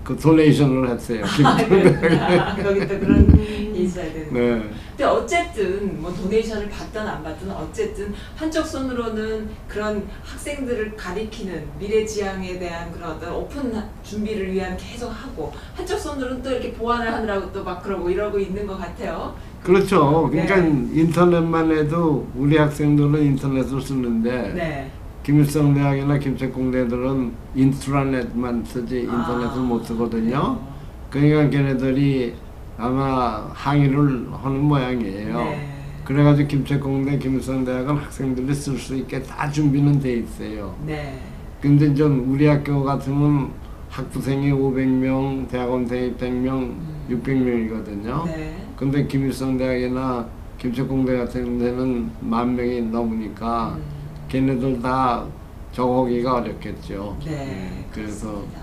그 도네이션을 했어요. 아, 대학에. 그렇구나. 거기 또 그런 게 있어야 되는. 네. 근데 어쨌든 뭐 도네이션을 받든 안 받든 어쨌든 한쪽 손으로는 그런 학생들을 가리키는 미래지향에 대한 그런 어떤 오픈 하- 준비를 위한 계속 하고 한쪽 손으로는 또 이렇게 보완을 하느라고 또 막 그러고 이러고 있는 것 같아요. 그렇죠. 그러니까 네. 인터넷만 해도 우리 학생들은 인터넷을 쓰는데 네. 김일성 대학이나 김책공대들은 인트라넷만 쓰지 인터넷을 아, 못 쓰거든요. 네. 그러니까 걔네들이 아마 항의를 하는 모양이에요. 네. 그래가지고 김책공대, 김일성 대학은 학생들이 쓸 수 있게 다 준비는 돼 있어요. 네. 근데 전 우리 학교 같으면 학부생이 500명, 대학원생이 100명, 600명이거든요. 음. 네. 근데 김일성 대학이나 김책공대 같은 데는 만 명이 넘으니까 음. 걔네들 다 적어오기가 어렵겠죠. 네. 그래서 그렇습니다.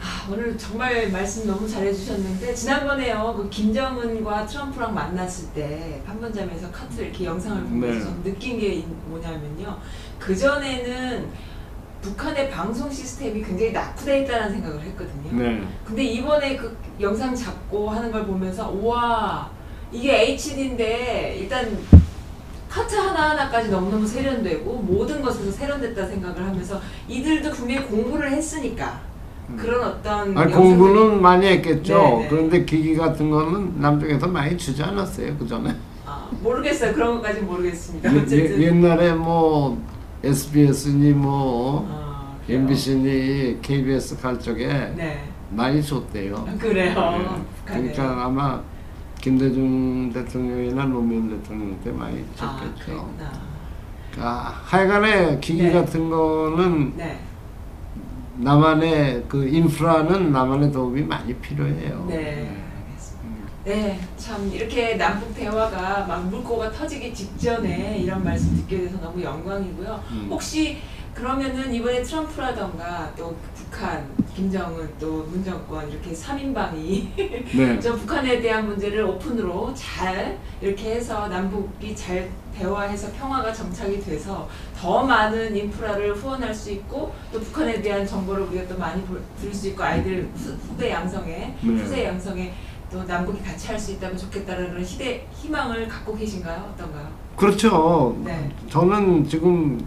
아, 오늘 정말 말씀 너무 잘해주셨는데 지난번에요 그 김정은과 트럼프랑 만났을 때 판문점에서 카트 이렇게 영상을 보면서 네. 좀 느낀 게 있- 뭐냐면요 그 전에는 북한의 방송 시스템이 굉장히 낙후돼 있다는 생각을 했거든요. 네. 근데 이번에 그 영상 잡고 하는 걸 보면서 우와 이게 HD인데 일단 카트 하나하나까지 너무너무 세련되고 모든 것에서 세련됐다 생각을 하면서 이들도 분명히 공부를 했으니까 그런 어떤 아, 영상들이- 공부는 많이 했겠죠. 네, 네. 그런데 기기 같은 거는 남쪽에서 많이 주지 않았어요. 그 전에. 아, 모르겠어요 그런 것까지 모르겠습니다 예, 어쨌든 옛날에 뭐 SBS니 뭐 아? MBC니 KBS 갈 적에 네 많이 줬대요. 아, 그래요 네. 그러니까 아마 김대중 대통령이나 노무현 대통령한테 많이 아 줬겠죠. 그랬구나 아, 하여간에 기기 네. 같은 거는 네 나만의 그 인프라는 나만의 도움이 많이 필요해요. 네. 음. 네, 참 이렇게 남북 대화가 막 물꼬가 터지기 직전에 이런 말씀 듣게 돼서 너무 영광이고요. 음. 혹시 그러면은 이번에 트럼프라던가 또 북한, 김정은 또 문정권 이렇게 3인방이 네. 저 북한에 대한 문제를 오픈으로 잘 이렇게 해서 남북이 잘 대화해서 평화가 정착이 돼서 더 많은 인프라를 후원할 수 있고 또 북한에 대한 정보를 우리가 또 많이 볼- 들을 수 있고 아이들 후, 후배 양성에 네. 후세 양성에 또 남북이 같이 할 수 있다면 좋겠다는 그런 희대 희망을 갖고 계신가요? 어떤가요? 그렇죠. 네. 저는 지금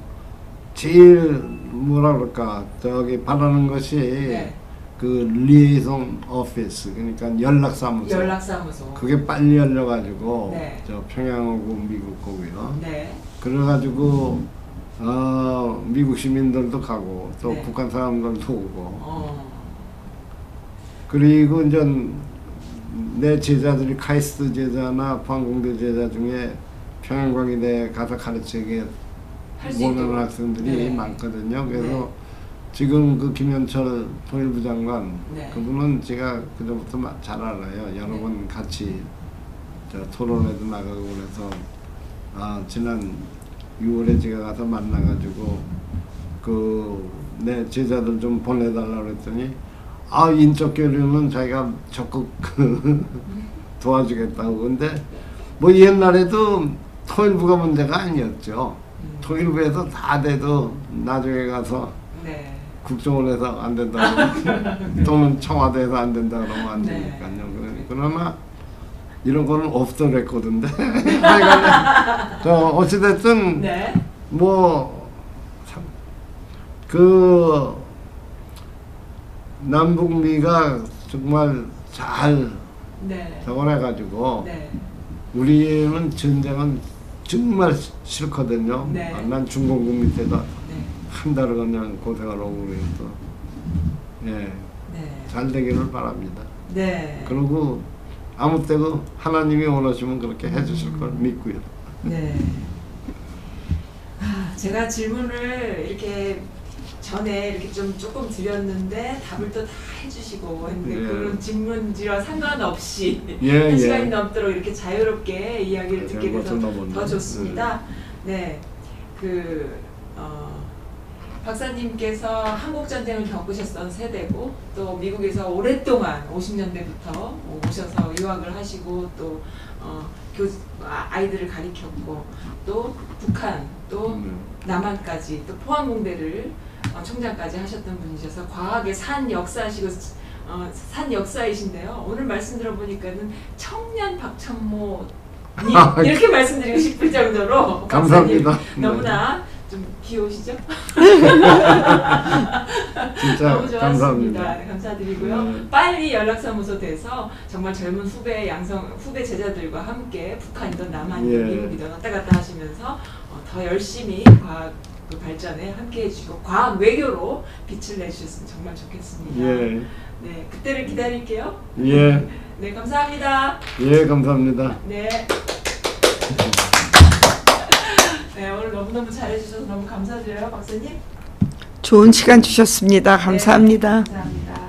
제일 뭐라 그럴까 저기 바라는 것이 네. 그 리에이송 오피스 그러니까 연락사무소 연락사무소. 그게 빨리 열려가지고 네. 저 평양하고 미국 거고요. 네. 그래가지고 어 미국 시민들도 가고 또 네. 북한 사람들도 오고 어. 그리고 이제 내 제자들이 카이스트 제자나 포항공대 제자 중에 평양광의대 가서 가르치게 원하는 학생들이 네. 많거든요. 그래서 네. 지금 그 김현철 통일부 장관 네. 그분은 제가 그전부터 마- 잘 알아요. 여러 네. 번 같이 저 토론회도 나가고 그래서 아 지난 6월에 제가 가서 만나가지고 그 내 제자들 좀 보내달라 그랬더니 아 인적 교류는 자기가 적극 도와주겠다고 근데 뭐 옛날에도 통일부가 문제가 아니었죠. 통일부에서 다 돼도 나중에 가서 네. 국정원에서 안 된다 그러면 또는 청와대에서 안 된다 그러면 안 네. 되니까요. 그래- 그러나 이런 거는 없더 레코드인데 저 어찌됐든 네. 뭐그 남북미가 정말 잘 네. 적어내가지고 네. 우리는 전쟁은 정말 시- 싫거든요. 네. 아, 난 중공군 밑에다 네. 한 달을 그냥 하고 그래서 예, 네. 잘 되기를 바랍니다. 네. 그리고 아무 때고 하나님이 원하시면 그렇게 해주실 걸 믿고요. 네. 아, 제가 질문을 이렇게 전에 이렇게 좀 조금 드렸는데 답을 또 다 해주시고 했는데 예. 그런 질문지와 상관없이 예, 한 예. 시간이 넘도록 이렇게 자유롭게 이야기를 듣게 돼서. 더 좋습니다. 네, 그 어, 박사님께서 한국 전쟁을 겪으셨던 세대고 또 미국에서 오랫동안 50년대부터 오셔서 유학을 하시고 또 어, 교 아, 아이들을 가리켰고 또 북한 또 음. 남한까지 또 포항공대를 어, 총장까지 하셨던 분이셔서 과학의 산 역사시고 어, 산 역사이신데요. 오늘 말씀 들어보니까는 청년 박천모 님 이렇게 말씀드리고 싶을 정도로 감사합니다. 너무나 좀 귀여우시죠? 진짜 너무 좋았습니다. 감사합니다. 네, 감사드리고요. 네. 빨리 연락사무소 돼서 정말 젊은 후배 양성 후배 제자들과 함께 북한이든 남한이든 예. 미국이든 왔다 갔다 하시면서 어, 더 열심히 과학 그 발전에 함께 해 주시고 과학 외교로 빛을 내주셨으면 정말 좋겠습니다. 예, 네, 그때를 기다릴게요. 예, 네, 감사합니다. 예, 감사합니다. 네. 네, 오늘 너무너무 잘해주셔서 너무 감사드려요, 박사님. 좋은 시간 주셨습니다. 감사합니다. 네, 감사합니다.